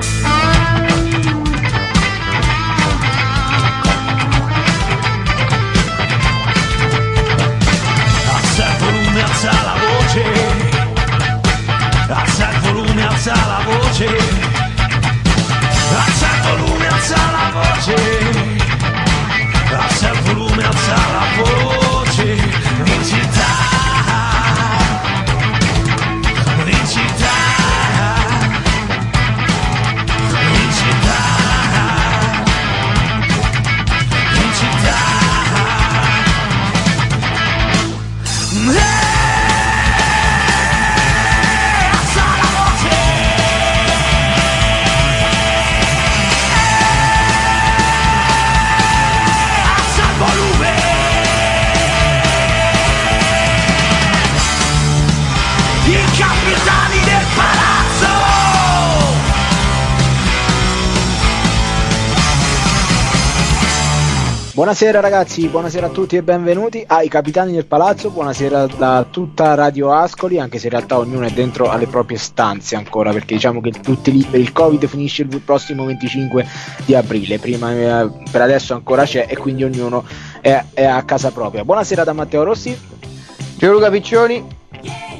Bye. Buonasera ragazzi, buonasera a tutti e benvenuti ai Capitani del Palazzo, buonasera da tutta Radio Ascoli, anche se in realtà ognuno è dentro alle proprie stanze ancora, perché diciamo che tutti liberi, il Covid finisce il prossimo 25 di aprile, prima eh, per adesso ancora c'è e quindi ognuno è, è a casa propria. Buonasera da Matteo Rossi. Gianluca Piccioni.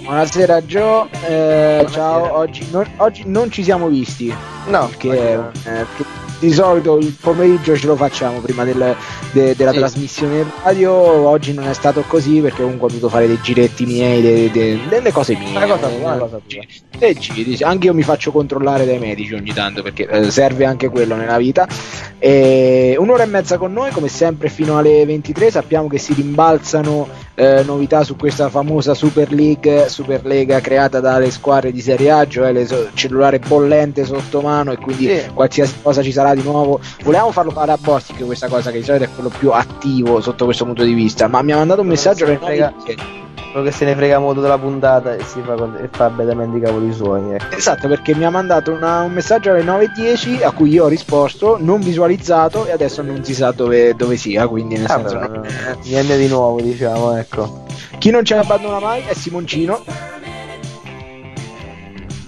Buonasera Gio, eh, ciao, oggi non, oggi non ci siamo visti. No, perché, eh, perché di solito il pomeriggio ce lo facciamo prima del- de- della Sì. trasmissione radio, oggi non è stato così perché comunque ho dovuto fare dei giretti miei, de- de- delle cose mie. Una cosa tua, una cosa tua. e giri, anche io mi faccio controllare dai medici ogni tanto perché eh, serve anche quello nella vita. E un'ora e mezza con noi, come sempre, fino alle 23. Sappiamo che si rimbalzano eh, novità su questa famosa Super League, Superlega creata dalle squadre di Serie A, cioè il cellulare bollente sotto mano e quindi Sì. qualsiasi cosa ci sarà di nuovo. Volevamo farlo fare a Bostic questa cosa che di solito è quello più attivo sotto questo punto di vista, ma mi ha mandato un messaggio se che ne frega. Quello che se ne frega molto della puntata e si fa e fa i cavoli suoi. ecco. Esatto, perché mi ha mandato una- un messaggio alle 9.10 a cui io ho risposto, non visualizzato e adesso non si sa dove, dove sia, quindi nel Ah, senso... però, non- eh, niente di nuovo, diciamo, ecco. Chi non ce l'abbandona mai è Simoncino.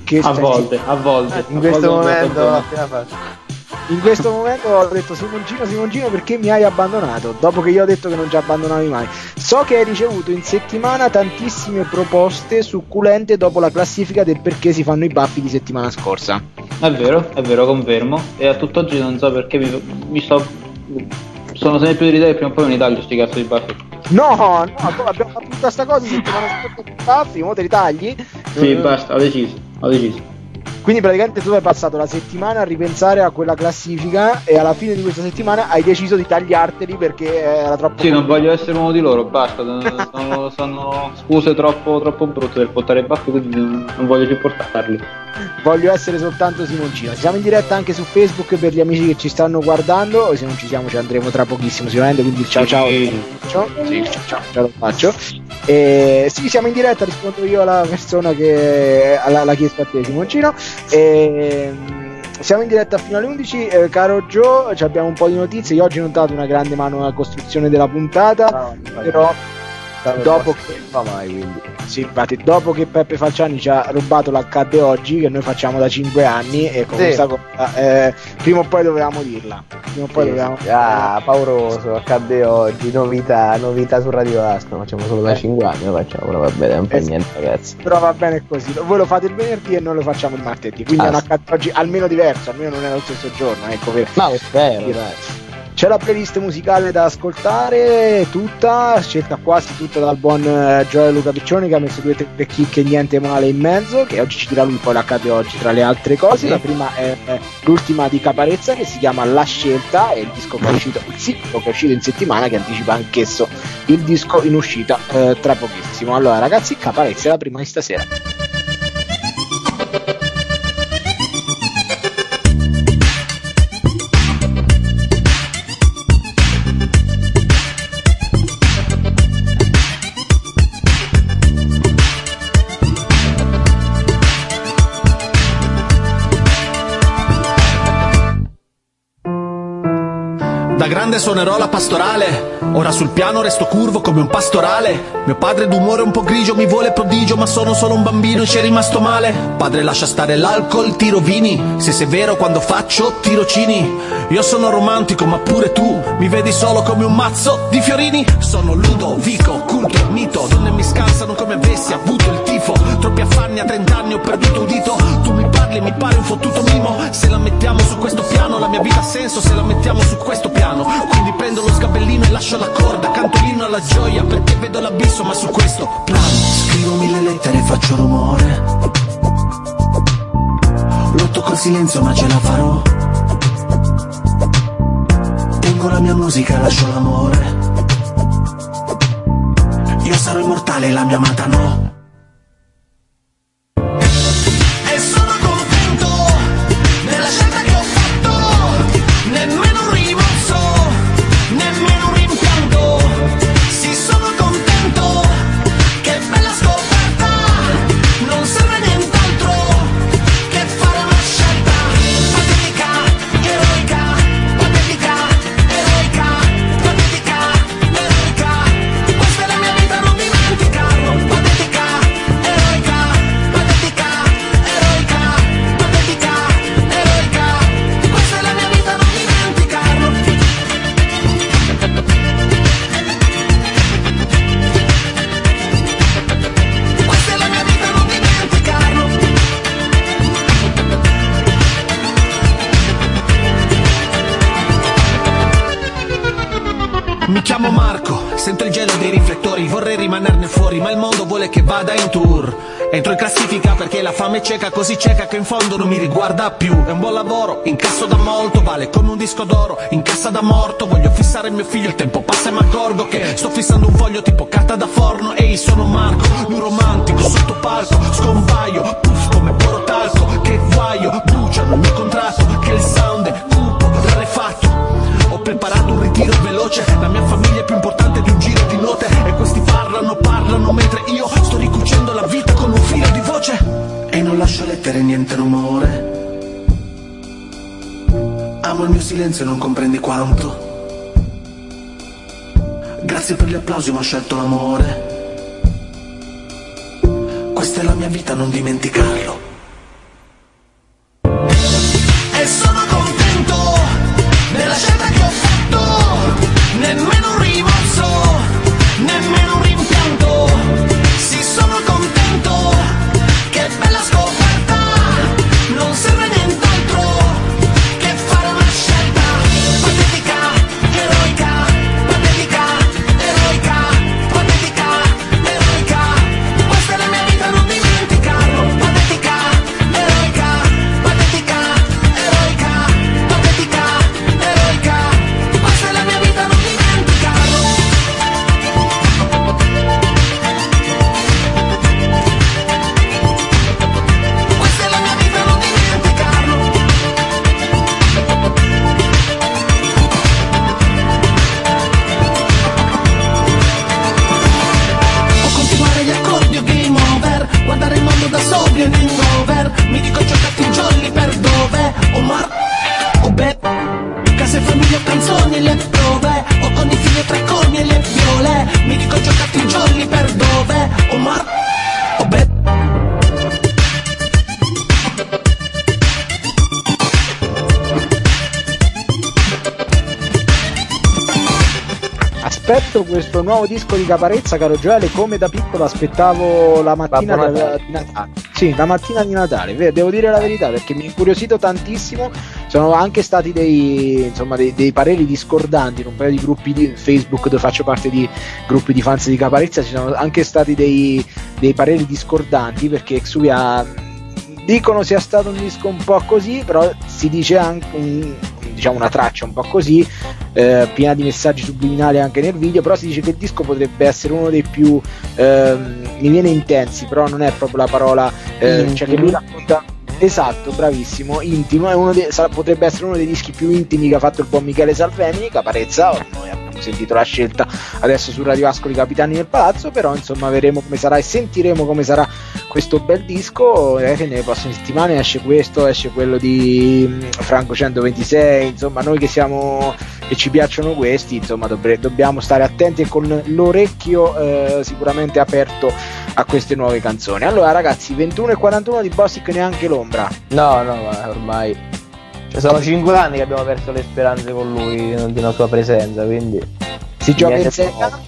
Che A volte, a volte. In a questo volte momento. In questo momento ho detto Simoncino, Simoncino perché mi hai abbandonato? Dopo che io ho detto che non ci abbandonavi mai. So che hai ricevuto in settimana tantissime proposte succulente dopo la classifica del perché si fanno i baffi di settimana scorsa. È vero, è vero, confermo. E a tutt'oggi non so perché mi, mi sto. Sono sempre più dell'idea che prima o poi li taglio sti cazzo di baffi. No, no, abbiamo fatto tutta sta cosa settimana scorsa con i baffi, mo te li tagli? Sì, basta, ho deciso, ho deciso. Quindi praticamente tu hai passato la settimana a ripensare a quella classifica e alla fine di questa settimana hai deciso di tagliarteli perché era troppo... Sì, non voglio essere uno di loro, basta. Sono, sono scuse troppo, troppo brutte per portare i baffi, quindi non voglio più portarli. Voglio essere soltanto Simoncino. Siamo in diretta anche su Facebook per gli amici che ci stanno guardando. Se non ci siamo, ci andremo tra pochissimo. Sicuramente. Quindi il ciao ciao. Sì. Ciao. Sì, il ciao ciao. Lo faccio. E sì, siamo in diretta. Rispondo io alla persona che l'ha chiesto a te, Simoncino. E, mm, siamo in diretta fino alle 11. Eh, caro Joe, ci abbiamo un po' di notizie. Io oggi non ho dato una grande mano alla costruzione della puntata. No, no, però dopo che- fa mai, quindi. sì, infatti, dopo che Peppe Falciani ci ha rubato l'accadde oggi, che noi facciamo da 5 anni, e con Sì. questa cosa, eh, prima o poi dovevamo dirla. Prima o poi Sì, dovevamo. Ah, pauroso, accade oggi, novità, novità su Radio Asco, facciamo solo da Eh. 5 anni, lo facciamo, va bene, non fa Eh niente ragazzi. Però va bene così. Voi lo fate il venerdì e noi lo facciamo il martedì. Quindi Ah, è un accadde oggi almeno diverso, almeno non è lo stesso giorno. Ecco, per- Ma lo spero, dai. C'è la playlist musicale da ascoltare, tutta, scelta quasi tutta dal buon eh, Gioele Luca Piccioni che ha messo due o tre chicche niente male in mezzo, che oggi ci dirà lui poi l'accade oggi tra le altre cose. La prima è eh, l'ultima di Caparezza che si chiama La Scelta, è il disco che è uscito, il singolo che è uscito in settimana che anticipa anch'esso il disco in uscita eh, tra pochissimo. Allora ragazzi, Caparezza è la prima di stasera. Grande suonerò la pastorale. Ora sul piano resto curvo come un pastorale. Mio padre d'umore un po' grigio mi vuole prodigio, ma sono solo un bambino e ci è rimasto male. Padre lascia stare l'alcol, tiro vini. Se sei vero quando faccio tirocini. Io sono romantico, ma pure tu mi vedi solo come un mazzo di fiorini. Sono Ludovico, culto, mito. Donne mi scansano come avessi avuto il. Troppi affanni a 30 anni ho perduto un dito. Tu mi parli e mi pare un fottuto mimo. Se la mettiamo su questo piano, la mia vita ha senso se la mettiamo su questo piano. Quindi prendo lo sgabellino e lascio la corda. Canto l'inno alla gioia perché vedo l'abisso, ma su questo plano. Scrivo mille lettere e faccio rumore. Lotto col silenzio, ma ce la farò. Tengo la mia musica, lascio l'amore. Io sarò immortale, la mia amata no. Così cieca che in fondo non mi riguarda più. È un buon lavoro, incasso da molto, vale come un disco d'oro, in cassa da morto. Voglio fissare mio figlio, il tempo silenzio non comprendi quanto. Grazie per gli applausi, ma ho scelto l'amore. Questa è la mia vita, non dimenticarlo. Nuovo disco di Caparezza, caro Gioele, come da piccolo aspettavo la mattina del- Natale. di Natale. Sì, la mattina di Natale, devo dire la verità perché mi ha incuriosito tantissimo. Sono anche stati dei, insomma, dei, dei pareri discordanti in un paio di gruppi di Facebook dove faccio parte di gruppi di fans di Caparezza. Ci sono anche stati dei, dei pareri discordanti perché Xuvia dicono sia stato un disco un po' così, però si dice anche un- diciamo una traccia un po' così, eh, piena di messaggi subliminali anche nel video, però si dice che il disco potrebbe essere uno dei più ehm, mi viene intensi, però non è proprio la parola, eh, cioè che lui racconta Esatto, bravissimo, intimo, è uno dei- sarà- potrebbe essere uno dei dischi più intimi che ha fatto il buon Michele Salvemini, Caparezza, noi abbiamo sentito la scelta adesso su Radio Ascoli Capitani del Palazzo, però insomma vedremo come sarà e sentiremo come sarà questo bel disco, eh, che nelle prossime settimane esce questo, esce quello di mm, Franco 126, insomma noi che siamo e ci piacciono questi, insomma dovre- dobbiamo stare attenti e con l'orecchio eh, sicuramente aperto a queste nuove canzoni. Allora ragazzi, 21 e 41 di Bossic neanche l'ombra. No, no, ma ormai. Cioè, sono 5 anni che abbiamo perso le speranze con lui di una sua presenza, quindi. Si gioca in Serie A,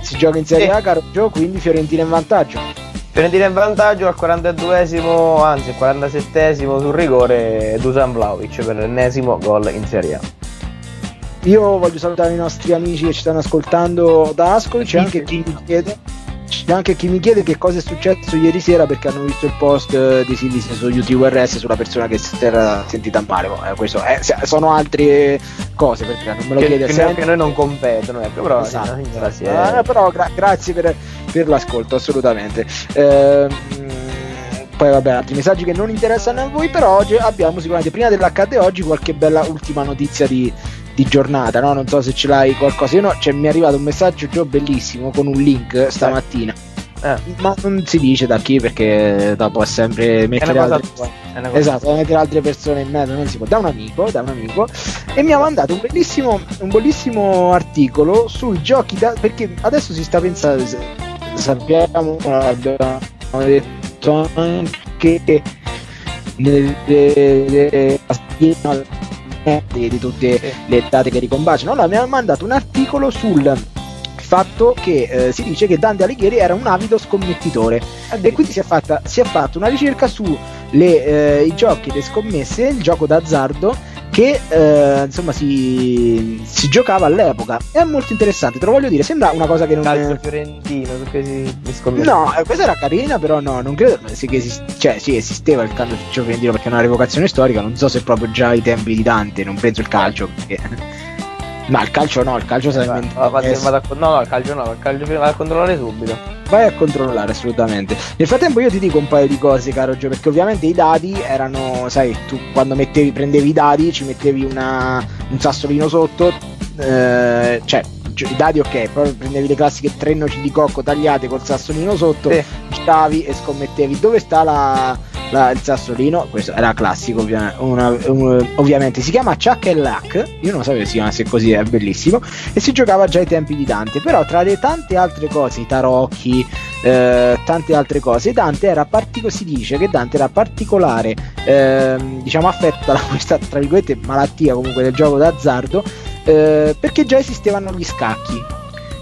si gioca in Serie. A, caro Gio, quindi Fiorentina in vantaggio. Fiorentina in vantaggio al 42esimo, anzi al 47esimo sul rigore Dusan Vlaovic per l'ennesimo gol in Serie A. Io voglio salutare i nostri amici che ci stanno ascoltando da Ascoli, c'è anche chi mi chiede c'è anche chi mi chiede che cosa è successo ieri sera perché hanno visto il post eh, di Silvise su UTURS sulla persona che si era sentita male. Eh, questo se- sono altre cose perché non me lo Che, chiede sempre. che noi non competono, ecco, però Esatto, esatto. è- Eh, però gra- grazie per, per l'ascolto, assolutamente. Ehm, poi vabbè, altri messaggi che non interessano a voi, però oggi abbiamo sicuramente, prima dell'accade oggi, qualche bella ultima notizia di, di giornata, no? Non so se ce l'hai qualcosa, io no, cioè, mi è arrivato un messaggio Gio bellissimo con un link stamattina. Eh, Ma non si dice da chi perché dopo è sempre è mettere cosa altre. È Esatto, mettere altre persone in mezzo non si può. Da un amico, da un amico, e mi ha mandato un bellissimo, un bellissimo articolo sui giochi da. perché adesso si sta pensando. Sappiamo, abbiamo detto anche nelle di tutte le date che ricombaciano. Allora mi ha mandato un articolo sul fatto che eh, si dice che Dante Alighieri era un avido scommettitore e quindi si è fatta, si è fatta una ricerca su le, eh, giochi, le scommesse, il gioco d'azzardo che eh, insomma si, si giocava all'epoca. È molto interessante, te lo voglio dire, sembra una cosa che non calcio fiorentino, su che si, si scommette. No, eh, questa era carina, però no, non credo sì, che esist- cioè, sì, esisteva il calcio fiorentino perché è una revocazione storica, non so se proprio già ai tempi di Dante, non penso il calcio. Perché... No, il calcio no, il calcio si è Va- inventato va- adesso. vado a no, no, il calcio no, il calcio vado a controllare subito. Vai a controllare assolutamente. Nel frattempo io ti dico un paio di cose, caro Gio, perché ovviamente i dadi erano, sai, tu quando mettevi, prendevi i dadi, ci mettevi una- un sassolino sotto, eh, cioè i dadi ok, poi prendevi le classiche tre noci di cocco tagliate col sassolino sotto, Sì. giravi e scommettevi dove sta la, la- il sassolino, questo era classico ovvia- una- un- ovviamente, si chiama Chuck e. Luck, io non sapevo che si chiamasse così, è bellissimo, e si giocava già ai tempi di Dante, però tra le tante altre cose, i tarocchi, eh, tante altre cose, Dante era partico- si dice che Dante era particolare, ehm, diciamo affetto da questa, tra virgolette, malattia comunque del gioco d'azzardo, eh, perché già esistevano gli scacchi.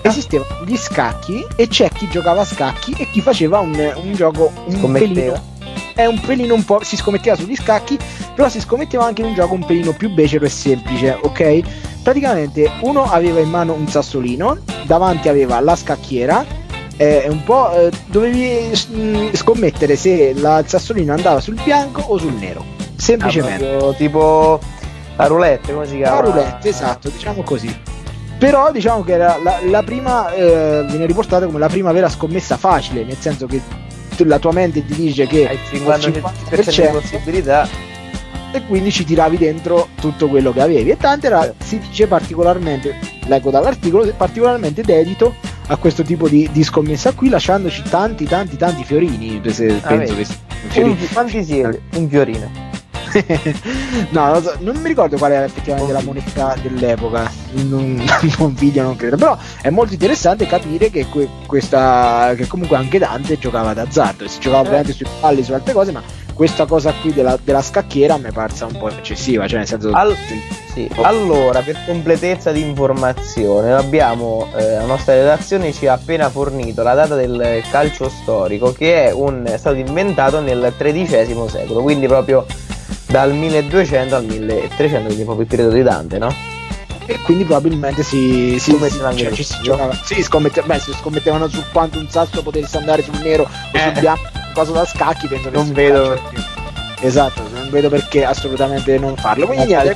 Esistevano gli scacchi e c'è chi giocava a scacchi e chi faceva un, un gioco un pelino è un pelino un po'. si scommetteva sugli scacchi, però si scommetteva anche in un gioco un pelino più becero e semplice, ok? Praticamente uno aveva in mano un sassolino, davanti aveva la scacchiera, eh, un po' eh, dovevi mm, scommettere se la- il sassolino andava sul bianco o sul nero, Ah, semplicemente. proprio tipo la roulette, come si La chiama? roulette, esatto, diciamo così. Però diciamo che era la, la prima, eh, viene riportata come la prima vera scommessa facile, nel senso che tu- la tua mente ti dice che Hai il al 50% di possibilità. e quindi ci tiravi dentro tutto quello che avevi. E Dante era, si dice particolarmente, leggo dall'articolo, particolarmente dedito a questo tipo di, di scommessa qui, lasciandoci tanti, tanti, tanti fiorini. Se, Ah, penso vedi. che fiorini. Un, quanti siete? Un fiorino. No, non, so- non mi ricordo qual era effettivamente la moneta dell'epoca. Non, non video, non credo. Però è molto interessante capire che, que- questa, che comunque anche Dante giocava d'azzardo. Si giocava Eh. ovviamente sui palli, su altre cose, ma questa cosa qui della, della scacchiera mi è parsa un po' eccessiva. Cioè, nel senso. Al- sì. Allora, per completezza di informazione, abbiamo, eh, la nostra redazione ci ha appena fornito la data del calcio storico che è, un, è stato inventato nel XIII secolo, quindi proprio dal 1200 al 1300, quindi proprio il periodo di Dante, no? E quindi probabilmente si, si, Scommetteva anche cioè, ci si giocava. Sì, scommette- beh, si scommettevano su quanto un sasso potesse andare sul nero o Eh. sul bianco, cosa da scacchi. Penso che Non vedo calcio- Esatto, non vedo perché assolutamente non farlo. Quindi niente,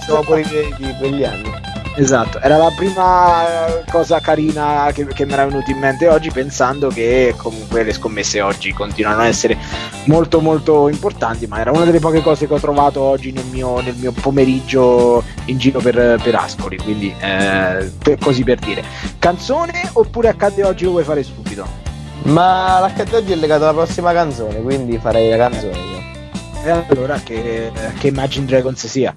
di, di quegli anni. Esatto, era la prima eh, cosa carina che, che mi era venuta in mente oggi pensando che comunque le scommesse oggi continuano a essere molto molto importanti, ma era una delle poche cose che ho trovato oggi nel mio, nel mio pomeriggio in giro per, per Ascoli, quindi eh, per- così per dire. Canzone oppure accade oggi lo vuoi fare subito? Ma l'accadde oggi è legato alla prossima canzone, quindi farei la canzone io. E allora che, che Imagine Dragons sia?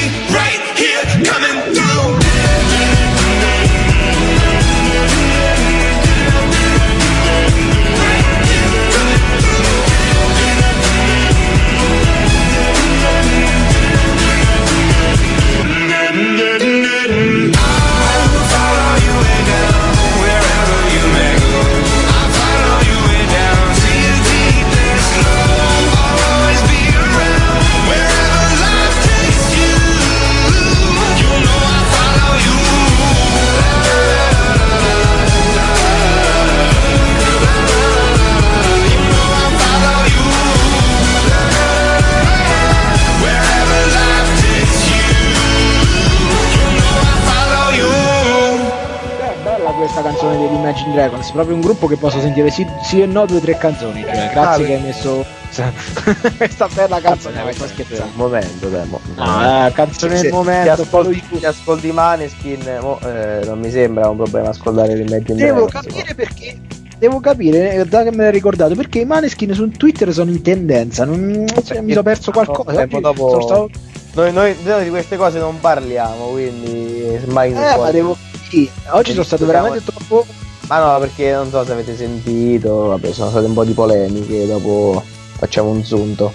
Imagine Dragons, proprio un gruppo che posso sentire sì, sì e no due o tre canzoni. Cioè, grazie Ah, che hai messo questa bella canzone, ma sto Un scherzando. momento, dai, mo. No, eh, canzone del momento, ti ascolti, ti ascolti Maneskin, mo, eh, non mi sembra un problema ascoltare l'Imagine Devo Dragons, capire perché. Devo capire, eh, da che me l'hai ricordato, perché i maneskin su Twitter sono in tendenza. Non, cioè, mi sono perso qualcosa. Oggi dopo- stato- Noi, noi, noi di queste cose non parliamo, quindi Eh, ma devo. sì, oggi sono stato veramente troppo. Ma no, perché non so se avete sentito, vabbè, sono state un po' di polemiche, dopo facciamo un sunto.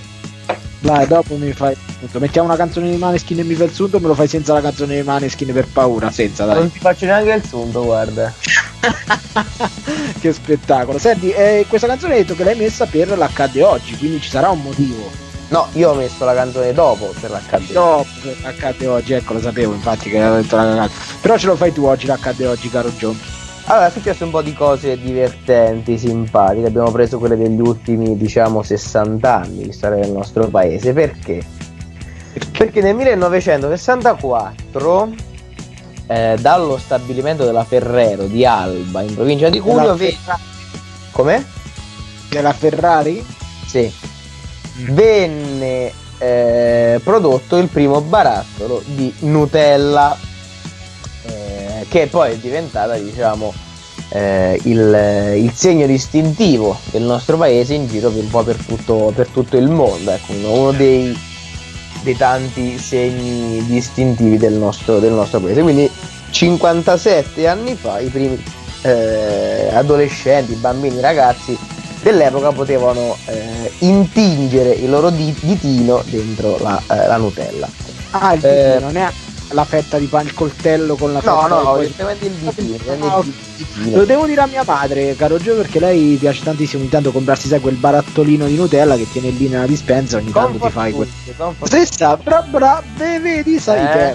Dai, dopo mi fai. appunto, Mettiamo una canzone di Maneskin e mi fai il sunto, me lo fai senza la canzone di Maneskin per paura, senza dai. Non ti faccio neanche il sunto, guarda. che spettacolo. Senti, eh, questa canzone hai detto che l'hai messa per l'HD oggi, quindi ci sarà un motivo. No, io ho messo la canzone dopo per l'HD. No, per l'HD oggi, ecco, lo sapevo infatti che avevo detto la cagata. Però ce lo fai tu oggi l'HD oggi, caro John. Allora, è successo un po' di cose divertenti, simpatiche. Abbiamo preso quelle degli ultimi, diciamo, 60 anni di storia del nostro paese. Perché? Perché nel 1964, eh, dallo stabilimento della Ferrero di Alba, in provincia di Cuneo, Della ve- Ferrari? Com'è? Della Ferrari? Sì. Venne eh, prodotto il primo barattolo di Nutella, che poi è diventata, diciamo, eh, il, il segno distintivo del nostro paese in giro un po' per tutto, per tutto il mondo. Ecco, uno, dei, dei tanti segni distintivi del nostro, del nostro paese. Quindi 57 anni fa i primi eh, adolescenti, bambini, ragazzi dell'epoca potevano eh, intingere il loro di- ditino dentro la, eh, la Nutella. Ah, il Eh, ditino, non è la fetta di pane, il coltello con la No, fetta no, e poi- il ditino. Lo devo dire a mia madre, caro Gio, perché lei piace tantissimo ogni tanto comprarsi sai, quel barattolino di Nutella che tiene lì nella dispensa, ogni tanto ti fai quel... Stessa, bra, bra, vedi, sai Eh. che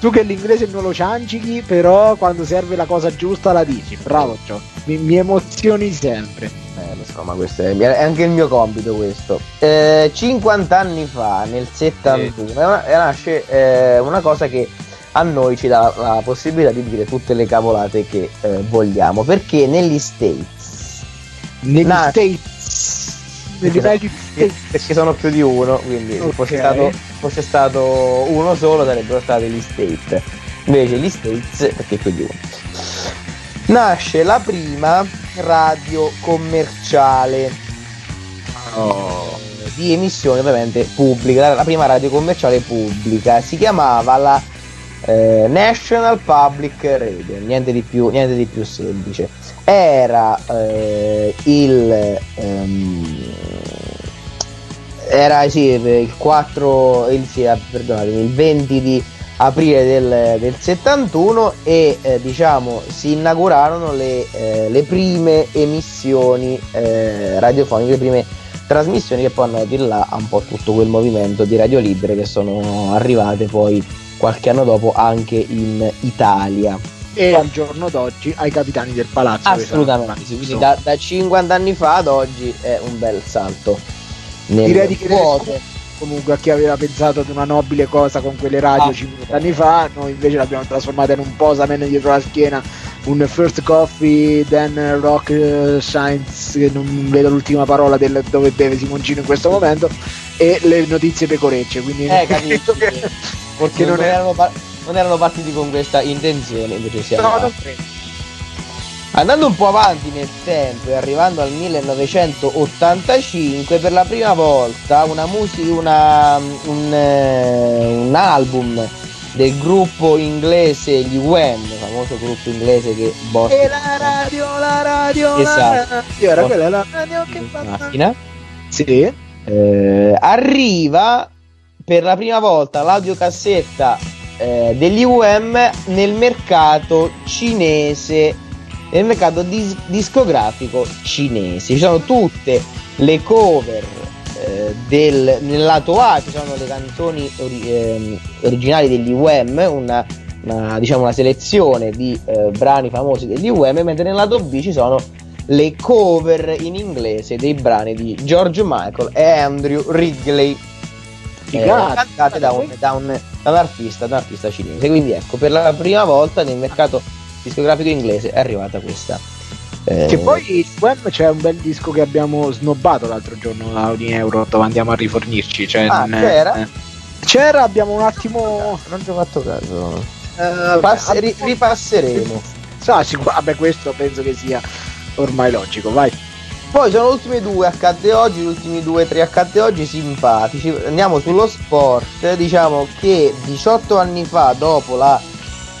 tu che l'inglese non lo ciancichi, però quando serve la cosa giusta la dici. Bravo Gio, mi, mi emozioni sempre. Eh, lo so, ma questo è, è anche il mio compito questo. Eh, 50 anni fa, nel 71, è una- è nasce eh, una cosa che a noi ci dà la, la possibilità di dire tutte le cavolate che eh, vogliamo, perché negli States, Negli States, negli Esatto. Perché sono più di uno, quindi se Ok. fosse stato, fosse stato uno solo sarebbero stati gli States. Invece gli States, perché più di uno. Nasce la prima radio commerciale Oh. di emissione ovviamente pubblica, la prima radio commerciale pubblica, si chiamava la eh, National Public Radio, niente di più, niente di più semplice. Era eh, il ehm, era sì, il 4 il, sì, ah, il 20 di aprile del, del 71 e eh, diciamo si inaugurarono le, eh, le prime emissioni eh, radiofoniche, le prime trasmissioni che poi hanno il là un po' tutto quel movimento di radio libere che sono arrivate poi qualche anno dopo anche in Italia. E al giorno d'oggi ai capitani del palazzo. Assolutamente, quindi da, da 50 anni fa ad oggi è un bel salto. Nel Direi di scusa comunque a chi aveva pensato ad una nobile cosa con quelle radio Ah. 50 anni fa, noi invece l'abbiamo trasformata in un posamen dietro la schiena, un first coffee, then rock eh, science, che non vedo l'ultima parola del dove beve Simoncino in questo momento, e le notizie pecorecce, quindi Eh, che- perché non, non, erano par- non erano partiti con questa intenzione, invece siamo, No, non credo. Andando un po' avanti nel tempo e arrivando al 1985, per la prima volta una musica, una, un, eh, un album del gruppo inglese gli Wham, famoso gruppo inglese che boss E la radio, la radio, Esatto. la radio, era quella la radio che macchina Sì. Eh, arriva per la prima volta l'audiocassetta eh, degli UM nel mercato cinese, nel mercato dis- discografico cinese. Ci sono tutte le cover eh, del, nel lato A, ci sono le canzoni ori- ehm, originali degli UM, una, una, diciamo una selezione di eh, brani famosi degli UM, mentre nel lato B ci sono le cover in inglese dei brani di George Michael e Andrew Wrigley eh, cantate da un, da, un, da un artista, da un artista cinese. Quindi ecco, per la prima volta nel mercato discografico inglese è arrivata questa. eh, Che poi Wham c'è un bel disco che abbiamo snobbato l'altro giorno a Audi Euro dove andiamo a rifornirci. Cioè, Ah, c'era? eh. C'era, abbiamo un attimo. non ci ho fatto caso. eh, Pass- ri- ripasseremo. Sa, sicur- vabbè, questo penso che sia ormai logico, vai. Poi sono ultime due accadde oggi, gli ultimi due tre accadde oggi simpatici. Andiamo sullo sport, diciamo che 18 anni fa, dopo la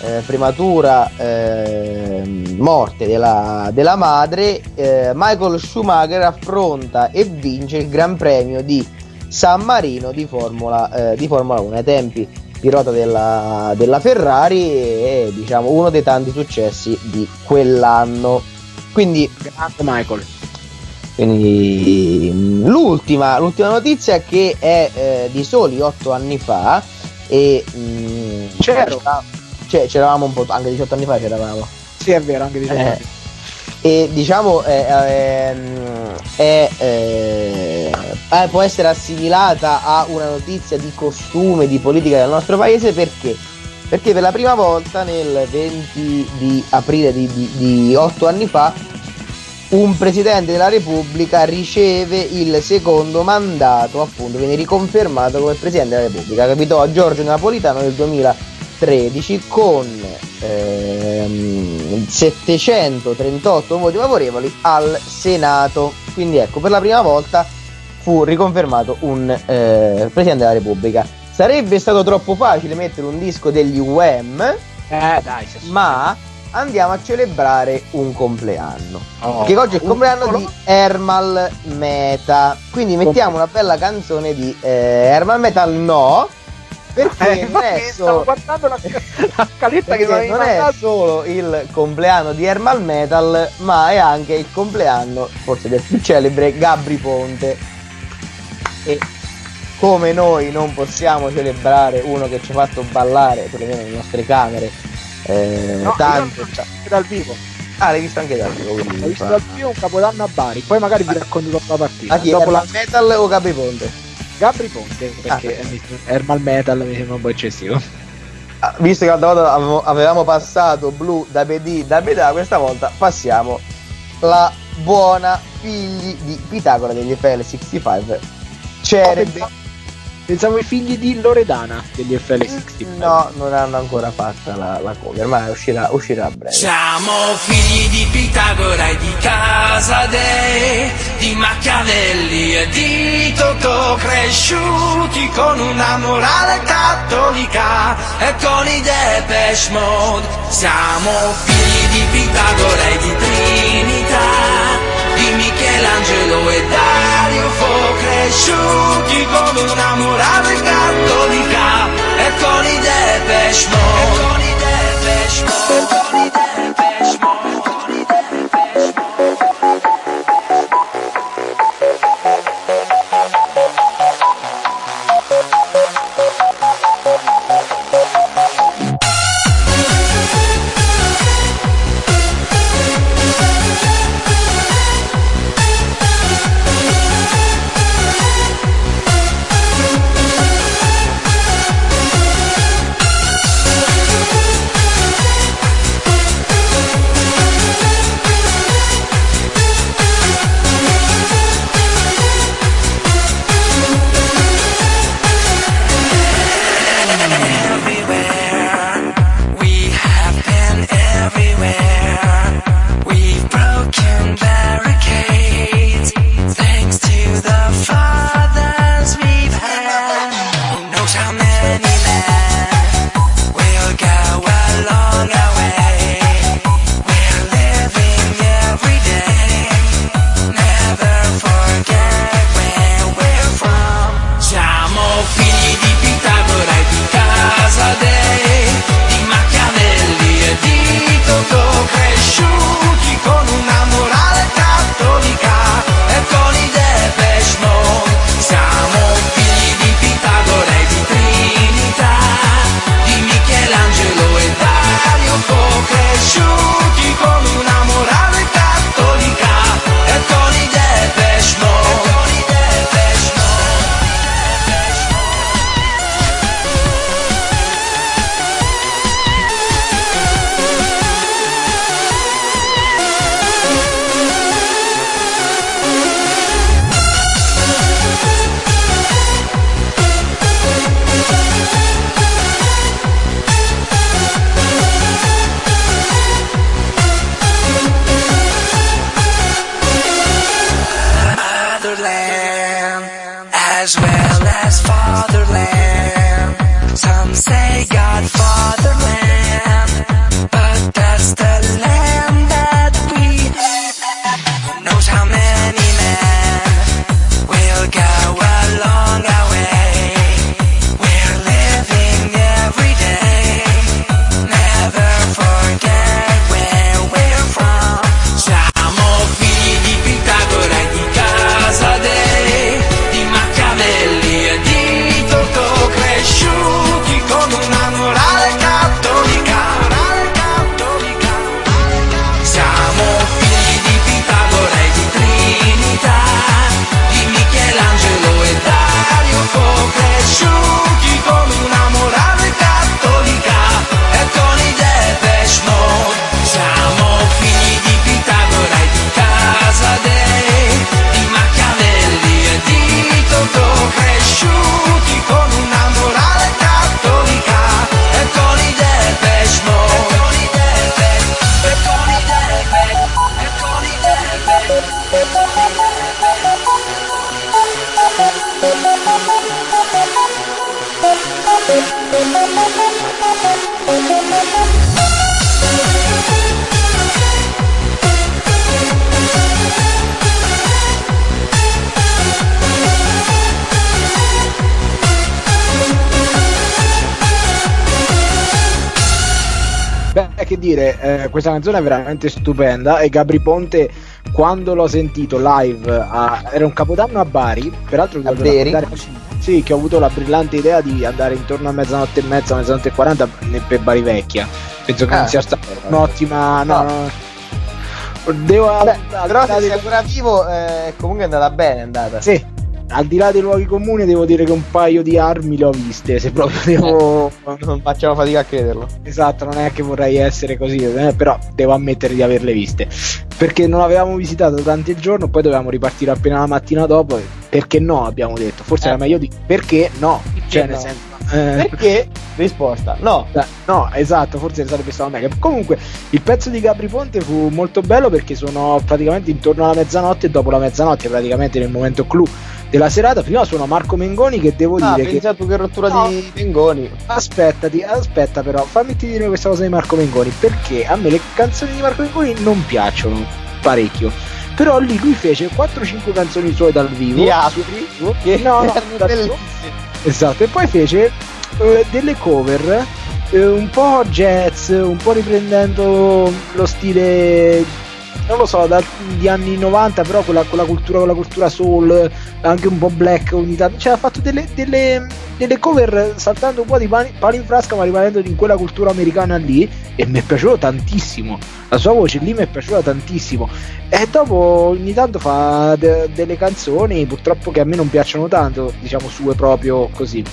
eh, prematura eh, morte della, della madre, eh, Michael Schumacher affronta e vince il Gran Premio di San Marino di Formula, eh, di Formula 1 ai tempi pilota della, della Ferrari e diciamo uno dei tanti successi di quell'anno. Quindi Grande Michael. quindi mh, l'ultima, l'ultima notizia che è eh, di soli 8 anni fa e mh, C'ero. cioè, c'eravamo un po' anche 18 anni fa c'eravamo Sì, è vero, anche di Eh. e diciamo eh, ehm, è, eh, eh, può essere assimilata a una notizia di costume, di politica del nostro paese perché? Perché per la prima volta nel 20 di aprile di, di, di 8 anni fa un presidente della Repubblica riceve il secondo mandato, appunto, viene riconfermato come presidente della Repubblica. Capitò a Giorgio Napolitano nel 2013 con ehm, 738 voti favorevoli al Senato. Quindi ecco, per la prima volta fu riconfermato un eh, presidente della Repubblica. Sarebbe stato troppo facile mettere un disco degli UM, Eh, dai, ma andiamo a celebrare un compleanno. Oh. Che oggi è il compleanno piccolo- di Hermal Meta. Quindi mettiamo una bella canzone di eh, Hermal Metal no. Perché Eh, è solo, guardando la, la scaletta che non è mandato. solo il compleanno di Hermal Metal, ma è anche il compleanno, forse del più celebre, Gabri Ponte. E come noi non possiamo celebrare uno che ci ha fatto ballare, perlomeno nelle nostre camere, eh, No, tanto. io visto dal vivo. Ah, l'hai visto anche dal vivo, quindi Ho visto dal vivo un capodanno a Bari. Poi magari vi racconto dopo la partita. Ma chi dopo la Metal o Gabri Ponte? Gabri Ponte, perché Ah. Hermal Metal mi sembra un po' eccessivo. Ah, Visto che l'altra volta avevamo, passato blu da PD da Beda, questa volta passiamo la buona figli di Pitagora degli FL65. Celebre. Pensavo ai figli di Loredana degli FL60. No, non hanno ancora fatta la, la cover, ma uscirà, uscirà a breve. Siamo figli di Pitagora e di Casadei, di Machiavelli e di Totò, cresciuti con una morale cattolica e con i Depeche Mode. Siamo figli di Pitagora e di Trinità, Michelangelo e Dario Fo, cresciuti con una morale cattolica e con i Depeche Mode. Questa canzone è veramente stupenda e Gabri Ponte quando l'ho sentito live a- era un capodanno a Bari, peraltro che ho A avuto Bari? la- sì, che ho avuto la brillante idea di andare intorno a mezzanotte e mezza, mezzanotte e quaranta per Bari Vecchia. Penso che Ah, non sia stata un'ottima no, No. Devo Vabbè, però se sei ancora vivo, eh, comunque è andata bene, è andata. sì, al di là dei luoghi comuni devo dire che un paio di armi le ho viste, se proprio devo Non facciamo fatica a crederlo. Esatto, non è che vorrei essere così, eh, però devo ammettere di averle viste. Perché non avevamo visitato tanti il giorno, poi dovevamo ripartire appena la mattina dopo. Perché no, abbiamo detto. Forse Eh. era meglio di perché no. Cioè, no? nel senso. eh, Perché? Risposta: no. eh, No, esatto, forse sarebbe stato meglio. Comunque, il pezzo di Gabri Ponte fu molto bello perché sono praticamente intorno alla mezzanotte e dopo la mezzanotte, praticamente nel momento clou della serata. Prima suona Marco Mengoni che devo Ah, dire che pensa tu che rottura No. di Mengoni. Aspettati, aspetta però, fammi dire questa cosa di Marco Mengoni, perché a me le canzoni di Marco Mengoni non piacciono parecchio. Però lì lui fece 4-5 canzoni suoi dal vivo. Di su- altri che No, no. Esatto, e poi fece eh, delle cover eh, un po' jazz, un po' riprendendo lo stile non lo so, dagli anni 90, però con la, con la cultura, con la cultura soul, anche un po' black ogni tanto. Cioè, ha fatto delle, delle, delle cover saltando un po' di pani, pali in frasca, ma rimanendo in quella cultura americana lì. E mi è piaciuto tantissimo. La sua voce lì mi è piaciuta tantissimo. E dopo ogni tanto fa de- delle canzoni, purtroppo che a me non piacciono tanto, diciamo sue proprio così.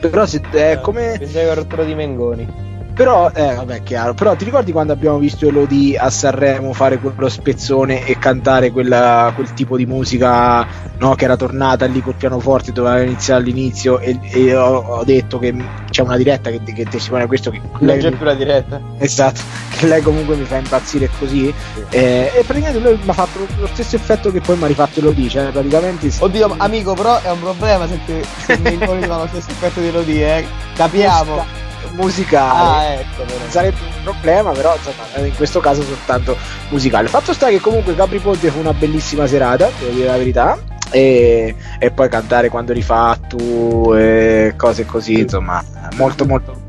Però se, è come. Pensavo rottura di Mengoni. Però, eh, vabbè, chiaro. Però ti ricordi quando abbiamo visto Elodie a Sanremo fare quello spezzone e cantare quella- quel tipo di musica, no? Che era tornata lì col pianoforte, doveva iniziare all'inizio. E, e ho, ho detto che c'è una diretta che, che testimona questo che Non lei c'è mi- più la diretta. esatto che lei comunque mi fa impazzire così eh, e praticamente lui mi ha fatto lo stesso effetto che poi mi ha rifatto lo dice praticamente Oddio, amico, però è un problema se, ti, se i miei nipoti fanno lo stesso effetto di Lodi, eh. Capiamo. Musicale Ah, ecco, non sarebbe un problema, però insomma, in questo caso soltanto musicale. Fatto sta che comunque Capri Ponte fu una bellissima serata, devo dire la verità. E, e poi cantare quando rifatto e cose così, insomma, molto molto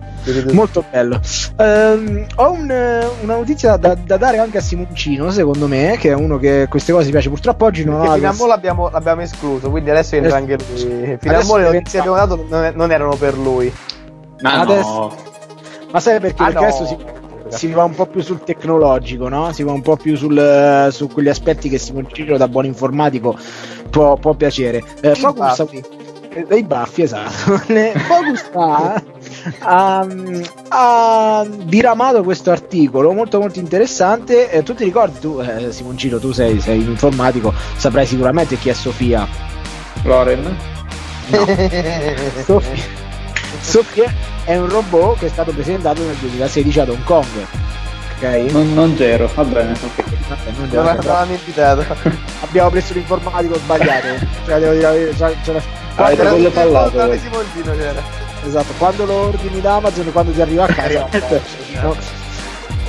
molto bello. Ehm, ho un- una notizia da, da dare anche a Simoncino, secondo me, che è uno che queste cose piace. Purtroppo oggi non Perché ho fino a mo l'abbiamo, l'abbiamo escluso, quindi adesso entra anche lui. Fino a mo le notizie che abbiamo dato non, non erano per lui. Ma Adesso- no. Ma sai perché? Ah, perché no. adesso si, si va un po' più sul tecnologico, no? Si va un po' più sul, su quegli aspetti che Simoncino da buon informatico può, può piacere. Eh, I Focus baffi. eh, dei baffi, esatto. Focus ha, ha, ha diramato questo articolo molto molto interessante. Eh, tu ti ricordi, tu, eh, Simoncino, tu sei, sei un informatico, saprai sicuramente chi è Sofia. Loren? Sofia. Sofia è un robot che è stato presentato nel 2016 ad Hong Kong. Ok? Non, non c'ero, va bene. ok. Vabbè, non Non avevamo invitato. abbiamo preso l'informatico sbagliato. cioè, devo dire, cioè, cioè, Ah, quando- era quello Simoncino c'era. esatto, quando lo ordini da Amazon, quando ti arriva a casa. no?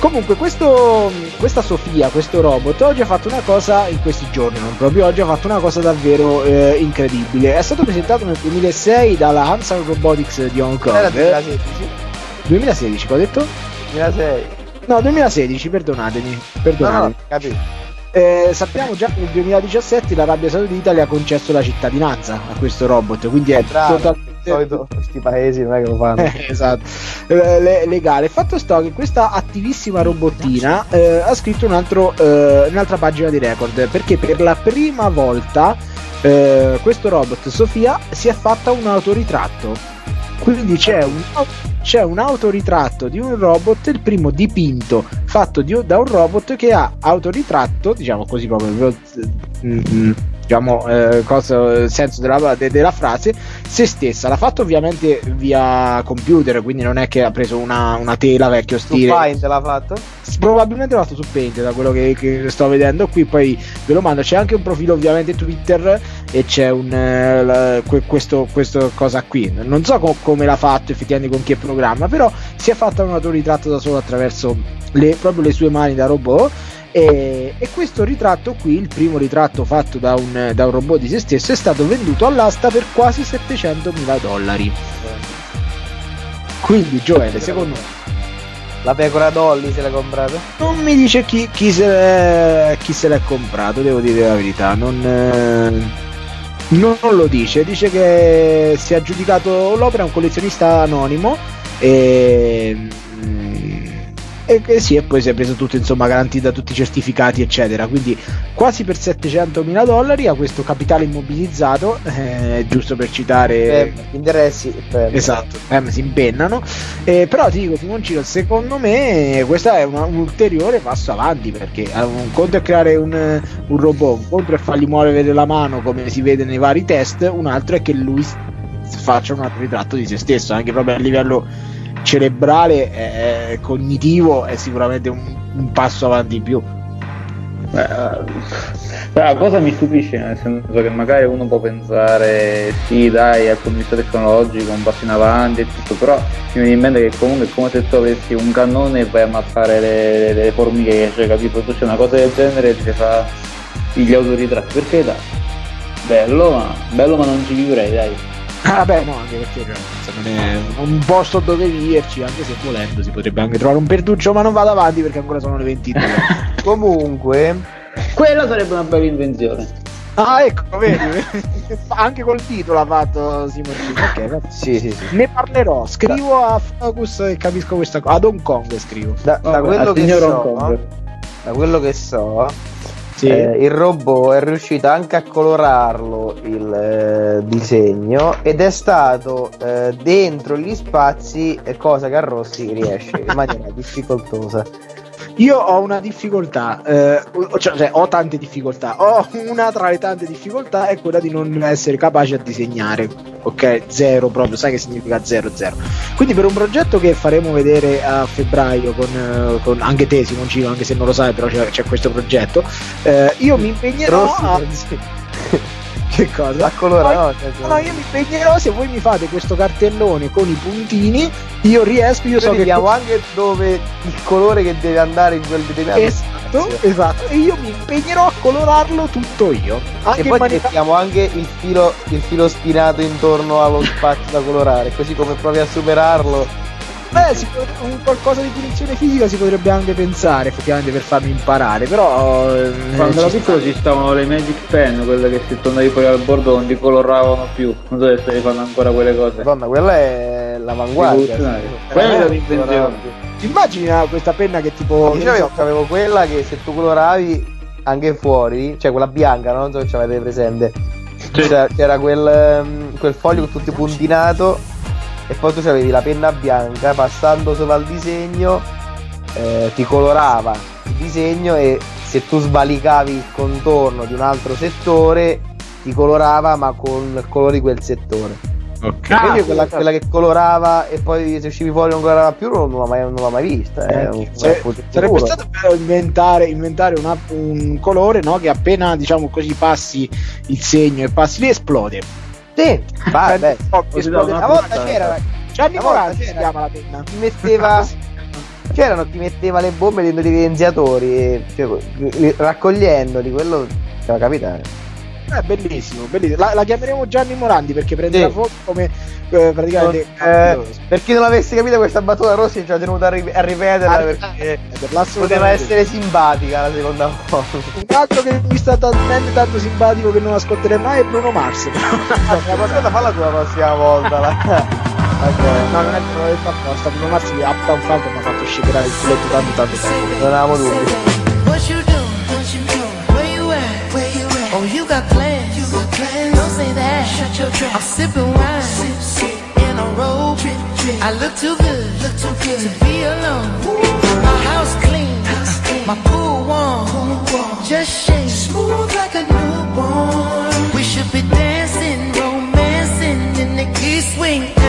Comunque, questo, questa Sofia, questo robot, oggi ha fatto una cosa, in questi giorni, non proprio oggi, ha fatto una cosa davvero eh, incredibile. È stato presentato nel 2006 dalla Hanson Robotics di Hong Kong. Era 2016. 2016, che ho detto? 2006. No, 2016, perdonatemi. Perdonatemi. no, capito. Eh, sappiamo già che nel 2017 l'Arabia Saudita le ha concesso la cittadinanza a questo robot, quindi è Bravo, totalmente solito questi paesi non è che lo fanno. Eh, esatto, Eh, le- legale. Fatto sto che questa attivissima robottina eh, ha scritto un altro, eh, un'altra pagina di record perché per la prima volta eh, questo robot Sofia si è fatta un autoritratto. Quindi c'è un, c'è un autoritratto di un robot, il primo dipinto fatto di- da un robot che ha autoritratto, diciamo così proprio, mm, mm, diciamo, eh, cosa, il senso della, de- della frase, se stessa. L'ha fatto ovviamente via computer, quindi non è che ha preso una, una tela vecchio Su stile. Paint l'ha fatto? Probabilmente l'ha fatto su Paint da quello che, che sto vedendo qui. Poi ve lo mando. C'è anche un profilo, ovviamente, Twitter. E c'è un eh, la- que- questo, questo cosa qui. Non so co- come l'ha fatto, effettivamente, con che programma. Però si è fatta un autoritratto da solo attraverso le, proprio le sue mani da robot. E, e questo ritratto qui, il primo ritratto fatto da un, da un robot di se stesso, è stato venduto all'asta per quasi 700.000 dollari. Quindi, Gioele, secondo me. La pecora Dolly se l'ha comprata? Non mi dice chi, chi se l'è, chi se l'è comprato, devo dire la verità. Non, eh, non lo dice. Dice che si è aggiudicato l'opera a un collezionista anonimo. E, mm, e, sì, e poi si è preso tutto, insomma, garantito da tutti i certificati, eccetera. Quindi quasi per 700 mila dollari a questo capitale immobilizzato, eh, giusto per citare. Eh, interessi. eh, Esatto, eh, si impennano. Eh, però ti dico, Simoncino, secondo me questo è una- un ulteriore passo avanti perché eh, un conto è creare un, un robot, un conto è fargli muovere la mano come si vede nei vari test, un altro è che lui faccia un ritratto di se stesso, anche proprio a livello cerebrale e cognitivo è sicuramente un, un passo avanti in più. Beh, eh, la cosa mi stupisce nel senso che magari uno può pensare sì dai dal punto di vista tecnologico un passo in avanti e tutto però mi viene in mente che comunque è come se tu avessi un cannone e vai a ammazzare le, le formiche cioè capito? Tu c'è una cosa del genere ti fa gli autoritratti perché dai? Bello ma bello ma non ci vivrei dai Ah, Vabbè, no, anche perché cioè, non è un posto dove viverci, anche se volendo si potrebbe anche trovare un pertuccio, ma non vado avanti perché ancora sono le 22. Comunque, quella sarebbe una bella invenzione ah, ecco, vedi, anche col titolo ha fatto Simoncino. Ok, va- sì, sì, sì. ne parlerò. Scrivo a Focus e capisco questa cosa. Ad Hong Kong scrivo. Da, da quello che so, da quello che so, Sì. eh, il robot è riuscito anche a colorarlo il eh, disegno ed è stato eh, dentro gli spazi, eh, cosa che a Rossi riesce in maniera difficoltosa. Io ho una difficoltà, eh, cioè, cioè, ho tante difficoltà. Ho una tra le tante difficoltà è quella di non essere capace a disegnare. Ok, zero proprio, sai che significa zero zero. Quindi per un progetto che faremo vedere a febbraio con, eh, con anche te Simoncino, anche se non lo sai, però c'è, c'è questo progetto, eh, io mi impegnerò a... Che cosa? A colore, no, no, no, io mi impegnerò se voi mi fate questo cartellone con i puntini, io riesco, io Noi so che vediamo anche dove il colore che deve andare in quel determinato Esatto, esatto, e io mi impegnerò a colorarlo tutto io. Anche E poi ti maniera- mettiamo anche il filo, il filo spinato intorno allo spazio da colorare, così come provi a superarlo. Beh, si pot- un qualcosa di punizione fisica si potrebbe anche pensare effettivamente per farmi imparare, però eh, Quando ci ero piccolo ci stavano le Magic Pen, quelle che se tornavi poi al bordo non ti coloravano più. Non so se stai fanno ancora quelle cose. Madonna, quella è l'avanguardia. Quella è Veramente l'invenzione. colorato. Ti immagini ah, questa penna che tipo Io avevo, avevo quella che se tu coloravi anche fuori, cioè quella bianca, no? non so se avete presente. C'era, c'era quel, ehm, quel foglio tutto puntinato e poi tu avevi la penna bianca, passando sopra il disegno eh, ti colorava il disegno e se tu svalicavi il contorno di un altro settore ti colorava ma con il colore di quel settore. Ok. Quindi io quella, quella che colorava e poi se uscivi fuori non colorava più non l'ho mai, non l'ho mai vista. Eh, un- Cioè, sarebbe sicuro. stato bello inventare, inventare una- un colore no, che appena diciamo così passi il segno e passi lì esplode. Sì, va, beh, Oh, una volta c'era Gianni Morandi si chiama la penna. ti metteva c'erano chi metteva le bombe dentro i evidenziatori e cioè, li- raccogliendoli quello poteva capitare È bellissimo, bellissimo. La, la chiameremo Gianni Morandi perché prende Sì. la foto come eh, praticamente Eh, per chi non avesse capito questa battuta Rossi ci ha tenuto a, ri- a ripeterla Ah, perché eh, per poteva essere simpatica la seconda volta un altro che mi sta talmente tanto simpatico che non ascolterei mai è Bruno Mars. la prossima falla tu la prossima volta la... Ok. no, non è che non l'ho apposta. Bruno Mars mi ha un fango mi ha fatto shakerare il culetto tanto tanto tempo. non avevamo dubbi What you doing? What you doing? Where you at? Where you at? Oh, you got You. Don't say that. Shut your trap. I'm sipping wine. Sip, sip. In a robe. Drip, drip. I look too good. Look too good to be alone. My house clean. House clean. My pool warm. Pool warm. Just shake. Smooth like a newborn. We should be dancing, romancing in the east wing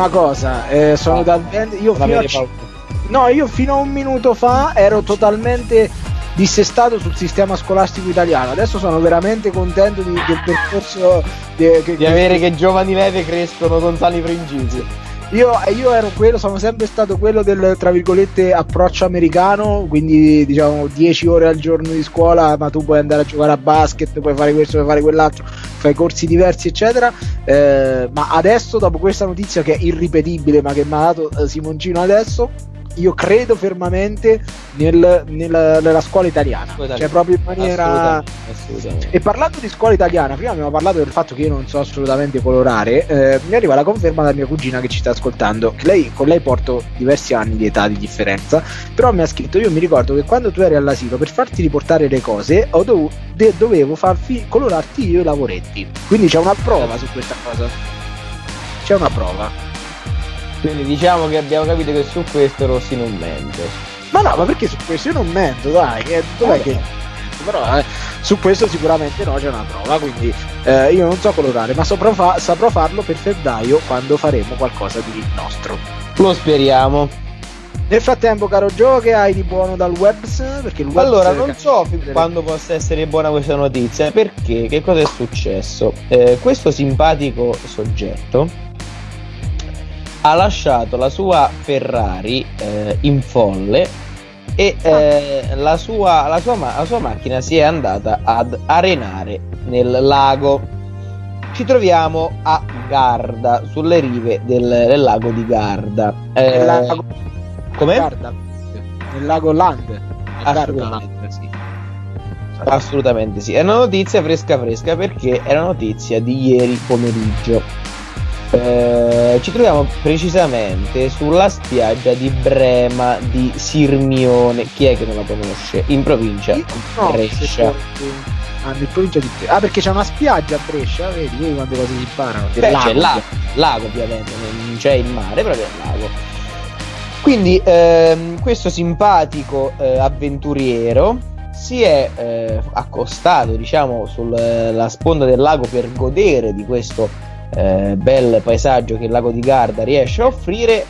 una cosa, eh, sono talmente. Io Non fino, a no, io fino a un minuto fa ero totalmente dissestato sul sistema scolastico italiano. Adesso sono veramente contento di- del percorso de- che- Di avere che giovani leve crescono con sani principi. Io, io ero quello, sono sempre stato quello del tra virgolette approccio americano, quindi diciamo 10 ore al giorno di scuola, ma tu puoi andare a giocare a basket, puoi fare questo, puoi fare quell'altro, fai corsi diversi, eccetera. Eh, ma adesso, dopo questa notizia che è irripetibile, ma che mi ha dato eh, Simoncino adesso, io credo fermamente nel- nella, nella scuola italiana, cioè proprio in maniera. Assolutamente, assolutamente. E parlando di scuola italiana, prima abbiamo parlato del fatto che io non so assolutamente colorare, eh, mi arriva la conferma da mia cugina che ci sta ascoltando, che lei, con lei porto diversi anni di età di differenza, però mi ha scritto, io mi ricordo che quando tu eri all'asilo, per farti riportare le cose, ho dovu- de- dovevo farti colorarti io i lavoretti, quindi c'è una prova su questa cosa, c'è una prova. Quindi diciamo che abbiamo capito che su questo Rossi non mente. Ma no, ma perché su questo io non mento, dai, che, dov'è che... Però eh, su questo sicuramente no, c'è una prova, quindi eh, io non so colorare, ma saprò, fa- saprò farlo per febbraio quando faremo qualcosa di nostro. Lo speriamo. Nel frattempo, caro Gio, che hai di buono dal webs? Perché il webs Allora, non so quando possa essere buona questa notizia, perché che cosa è successo? Eh, questo simpatico soggetto ha lasciato la sua Ferrari eh, in folle e eh, la, sua, la, sua ma- la sua macchina si è andata ad arenare nel lago. Ci troviamo a Garda, sulle rive del, del lago di Garda. Eh, Nel lago, com'è? Garda. Nel lago Land. Assolutamente sì. Assolutamente sì. È una notizia fresca fresca perché è una notizia di ieri pomeriggio. Eh, ci troviamo precisamente sulla spiaggia di Brema di Sirmione. Chi è che non la conosce? In provincia di No, Brescia. Ah, nel provincia di Ah, perché c'è una spiaggia a Brescia, vedi, vedi quante cose si imparano. Beh, lago. c'è il lago, lago ovviamente, non c'è il mare, però c'è il lago. Quindi ehm, questo simpatico eh, avventuriero si è eh, accostato, diciamo, sulla sponda del lago per godere di questo eh, bel paesaggio che il lago di Garda riesce a offrire.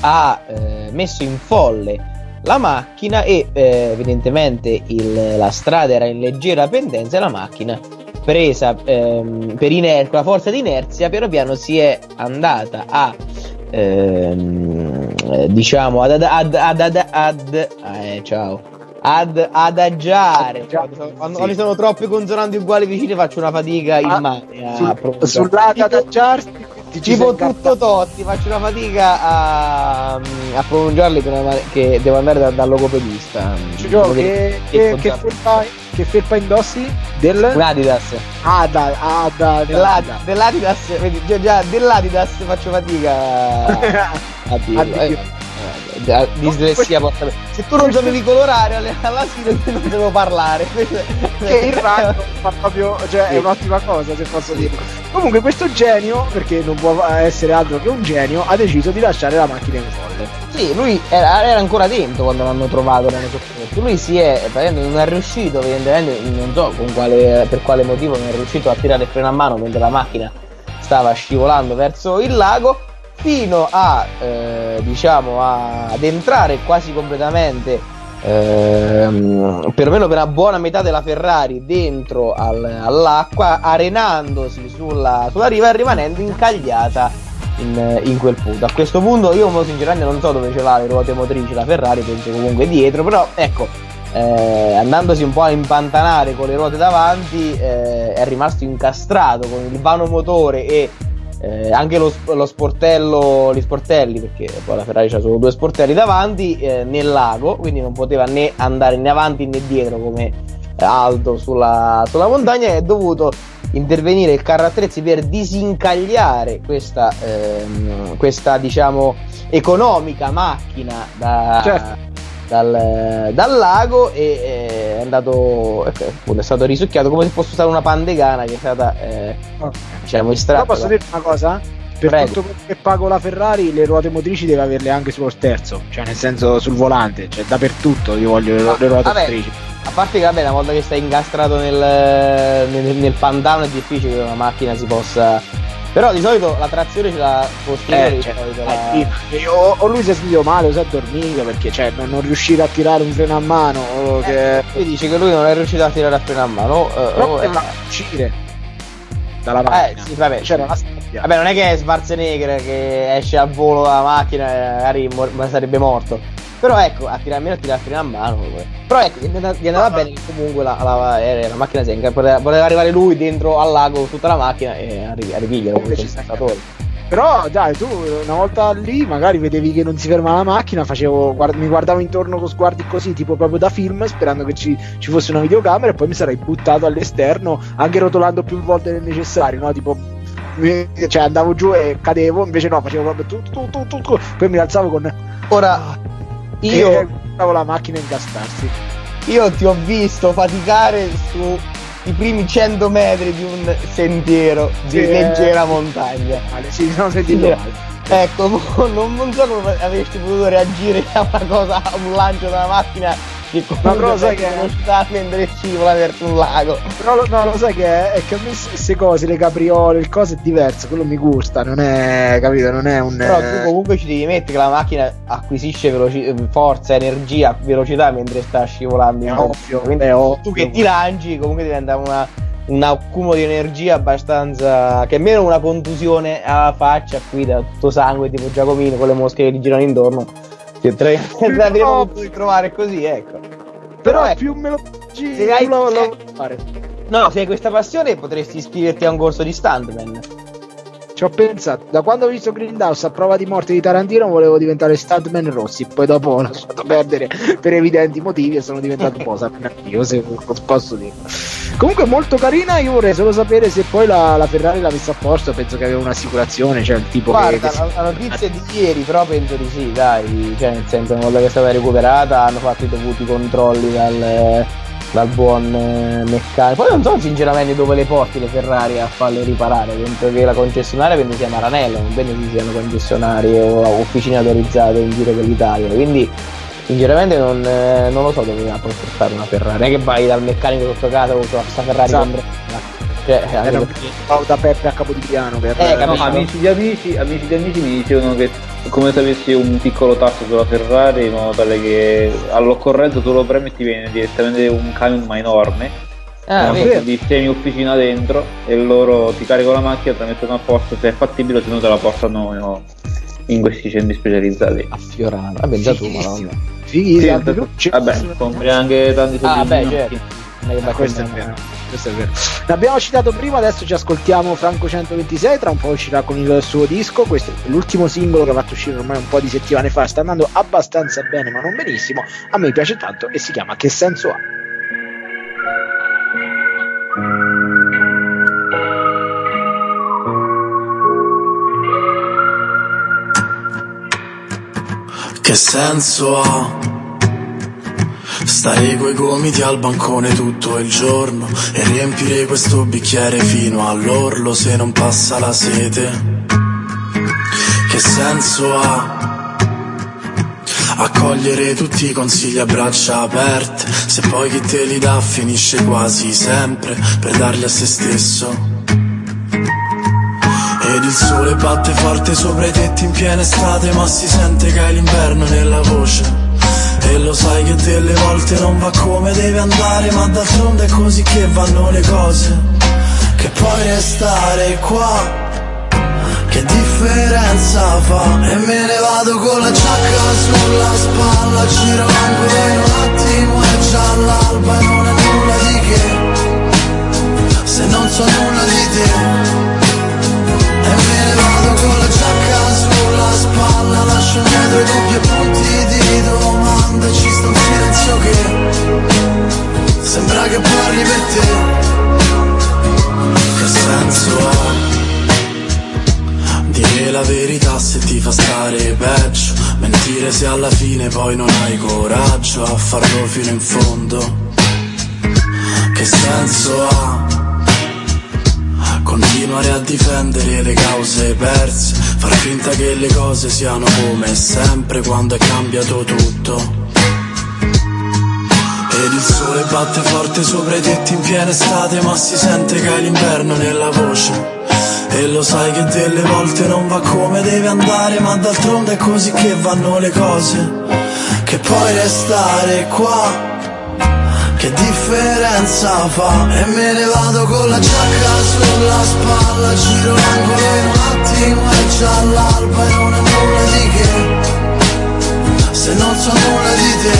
Ha eh, messo in folle la macchina e eh, evidentemente il- la strada era in leggera pendenza e la macchina presa ehm, per iner- la forza di inerzia piano piano si è andata a ehm, eh, diciamo ad, ad, ad, ad, ad- eh, ciao ad adagiare. Quando, ci sono troppe consonanti uguali vicine faccio una fatica Ah, immane a Sul, pronunciare. sul lago Tipo- ad adagiarsi, ti tipo tutto totti faccio una fatica a, a pronunciarli che, devo andare da- dal logopedista. Gio, che, che, che, felpa, che felpa indossi? Del? Un Adidas. Ada, Ada, Dell'Adi- dell'Adidas vedi, già, già dell'Adidas faccio fatica a, a dirlo A- dislessia porta se tu non sapevi colorare all'asilo io non devo parlare questo è- che il ragno fa proprio, cioè è Sì. un'ottima cosa se posso dirlo. Comunque questo genio, perché non può essere altro che un genio, ha deciso di lasciare la macchina in folle. Sì, lui era, era ancora dentro quando l'hanno trovato, l'hanno. Lui si è, non è riuscito, evidentemente, non so con quale, per quale motivo non è riuscito a tirare il freno a mano mentre la macchina stava scivolando verso il lago, fino a, eh, diciamo, a- ad entrare quasi completamente, ehm, perlomeno per una buona metà della Ferrari dentro al- all'acqua, arenandosi sulla, sulla riva e rimanendo incagliata in, in quel punto. A questo punto io mo, sinceramente non so dove ce l'ha le ruote motrici la Ferrari, penso comunque dietro, però ecco, eh, andandosi un po' a impantanare con le ruote davanti, eh, è rimasto incastrato con il vano motore e eh, anche lo, lo, sportello, gli sportelli, perché poi la Ferrari c'ha solo due sportelli davanti, eh, nel lago, quindi non poteva né andare né avanti né dietro come Aldo sulla, sulla montagna è dovuto intervenire il carro attrezzi per disincagliare questa, ehm, questa diciamo economica macchina da, certo. Dal, dal, lago e eh, è andato è stato risucchiato come se fosse stata una pandegana che è stata eh, okay. diciamo estratta Però posso dire una cosa? per Prego. tutto quello che pago la Ferrari le ruote motrici deve averle anche sullo sterzo cioè nel senso sul volante cioè dappertutto io voglio le, le ruote Vabbè, motrici a parte che vabbè una volta che stai incastrato nel, nel, nel pantano è difficile che una macchina si possa però di solito la trazione ce l'ha posteriore. Eh, cioè, la... eh, o, o, lui si è svegliato male o si è dormito perché cioè, non, non riuscire a tirare un freno a mano. O eh, che... Lui dice che lui non è riuscito a tirare a freno a mano. Eh, Però poteva uscire dalla macchina. Eh, sì, vabbè. C'era una Vabbè, non è che è Schwarzenegger che esce al volo dalla macchina e magari mor- sarebbe morto. Però ecco, a tirare almeno a tirare a mano. Però ecco, gli andava, gli andava bene che comunque la, la, la, la macchina senca. Poteva, poteva, arrivare lui dentro al lago con tutta la macchina e a, a ripigliare Però dai, tu una volta lì magari vedevi che non si fermava la macchina, facevo, guard- mi guardavo intorno con sguardi così, tipo proprio da film, sperando che ci, ci, fosse una videocamera e poi mi sarei buttato all'esterno, anche rotolando più volte del necessario, no? Tipo cioè andavo giù e cadevo, invece no, facevo proprio tu, tu, tu, tu, tu poi mi alzavo con ora io stavo la macchina ingastarsi. Io ti ho visto faticare sui primi 100 metri di un sentiero sì, di leggera eh, montagna. Male, sì, sono sentito sì, male. Ecco, non, non, so come avresti potuto reagire a una cosa, a un lancio della macchina che ma però sai che non sta mentre scivola verso un lago. Però lo, no, lo sai che è, è che a me queste cose le capriole il coso è diverso quello mi gusta non è capito non è un però tu comunque ci devi mettere che la macchina acquisisce veloci- forza energia velocità mentre sta scivolando è ovvio, quindi è ovvio. tu che ti lanci comunque diventa una un accumulo di energia abbastanza che meno una contusione alla faccia qui da tutto sangue tipo Giacomino con le mosche che gli girano intorno che tre avremmo potuto trovare così, ecco. Però, Però è più me lo se hai, lo fare. No, se hai questa passione potresti iscriverti a un corso di stuntman. Ci ho pensato, da quando ho visto Grindhouse a prova di morte di Tarantino volevo diventare stuntman Rossi, poi dopo ho lasciato perdere per evidenti motivi e sono diventato un po' io se posso dire. Comunque molto carina, io vorrei solo sapere se poi la, la Ferrari l'ha messa a posto, penso che aveva un'assicurazione, cioè il tipo Guarda, che... la, la notizia di ieri, però penso di sì, dai, cioè nel senso una volta che è stata recuperata hanno fatto i dovuti controlli dal dal buon eh, meccanico. Poi non so sinceramente dove le porti le Ferrari a farle riparare, penso che la concessionaria penso sia Maranello, non penso ci siano concessionarie o officine autorizzate in giro per l'Italia, quindi sinceramente non, eh, non lo so dove va a portare una Ferrari, non è che vai dal meccanico sotto casa con questa Ferrari esatto. Cioè, era un da Peppe a Capodigliano per eh, no, amici di amici, amici di amici mi dicevano che come se avessi un piccolo tasto sulla Ferrari in modo tale che all'occorrenza tu lo premi e ti viene direttamente un camion ma enorme. Ah, con di semi officina dentro e loro ti caricano la macchina, te la mettono a posto se è fattibile se no te la portano no, in questi centri specializzati. A Fiorano. Vabbè già tu madonna Fighi, sì, vabbè compri anche tanti soldi ah, beh, certo. Ah, questo è vero questo è vero. L'abbiamo citato prima, adesso ci ascoltiamo Franco 126, tra un po' uscirà con il suo disco, questo è l'ultimo singolo che ha fatto uscire ormai un po' di settimane fa, sta andando abbastanza bene ma non benissimo, a me piace tanto e si chiama Che senso ha? Che senso ha? Stare coi gomiti al bancone tutto il giorno e riempire questo bicchiere fino all'orlo se non passa la sete. Che senso ha? Accogliere tutti i consigli a braccia aperte, se poi chi te li dà finisce quasi sempre per darli a se stesso. Ed il sole batte forte sopra i tetti in piena estate, ma si sente che hai l'inverno nella voce. E lo sai che delle volte non va come deve andare Ma d'altronde è così che vanno le cose Che puoi restare qua che differenza fa? E me ne vado con la giacca sulla spalla Giro ancora in un attimo e già all'alba E non è nulla di che Se non so nulla di te E me ne spalla lascio indietro i dubbi punti di domanda Ci sta un silenzio che sembra che parli per te Che senso ha? Dire la verità se ti fa stare peggio Mentire se alla fine poi non hai coraggio a farlo fino in fondo Che senso ha? Continuare a difendere le cause perse Far finta che le cose siano come sempre quando è cambiato tutto. Ed il sole batte forte sopra i tetti in piena estate Ma si sente che hai l'inverno nella voce. E lo sai che delle volte non va come deve andare Ma d'altronde è così che vanno le cose. Che puoi restare qua che differenza fa? E me ne vado con la giacca sulla spalla Giro l'angolo un attimo è già l'alba E non è nulla di che. Se non so nulla di te.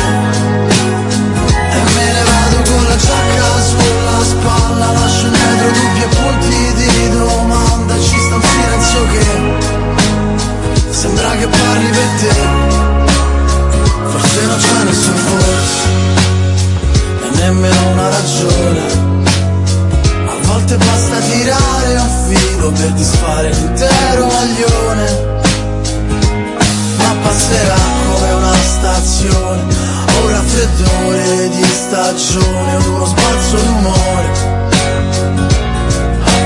E me ne vado con la giacca sulla spalla Lascio indietro dubbi e punti di domanda Ci sta un silenzio che Sembra che parli per te. Forse non c'è nessun forse nemmeno una ragione. A volte basta tirare un filo per disfare l'intero maglione. Ma passerà come una stazione, un raffreddore di stagione, uno sbalzo d'umore.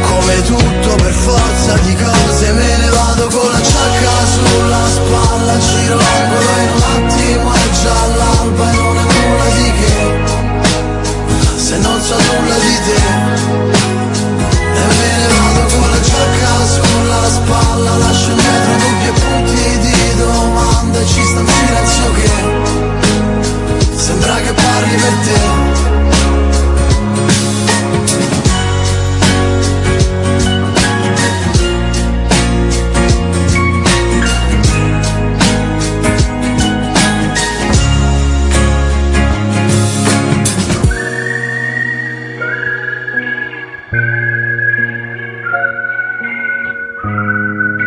Come tutto per forza di cose me ne vado con la giacca sulla spalla, giro l'angolo in un attimo è già l'alba se non so nulla di te. E me ne vado con la giacca sulla spalla Lascio indietro dubbi e punti di domanda ci sta un silenzio che Sembra che parli per te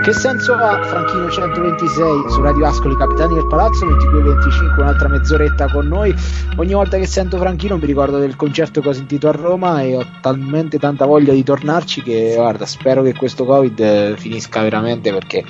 Che senso ha Franchino 126 su Radio Ascoli Capitani del Palazzo 22.25 un'altra mezz'oretta con noi ogni volta che sento Franchino mi ricordo del concerto che ho sentito a Roma e ho talmente tanta voglia di tornarci che guarda spero che questo covid eh, finisca veramente perché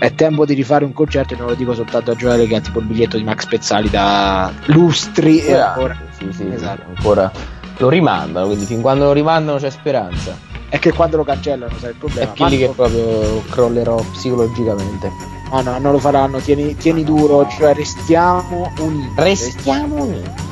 è tempo di rifare un concerto e non lo dico soltanto a Gioele che ha tipo il biglietto di Max Pezzali da lustri e ancora Sì, sì, Esatto. ancora lo rimandano, quindi fin quando lo rimandano c'è speranza. È che quando lo cancellano sai il È problema chi lì che proprio crollerò psicologicamente. no no non lo faranno tieni, tieni duro cioè restiamo uniti Restiamo uniti.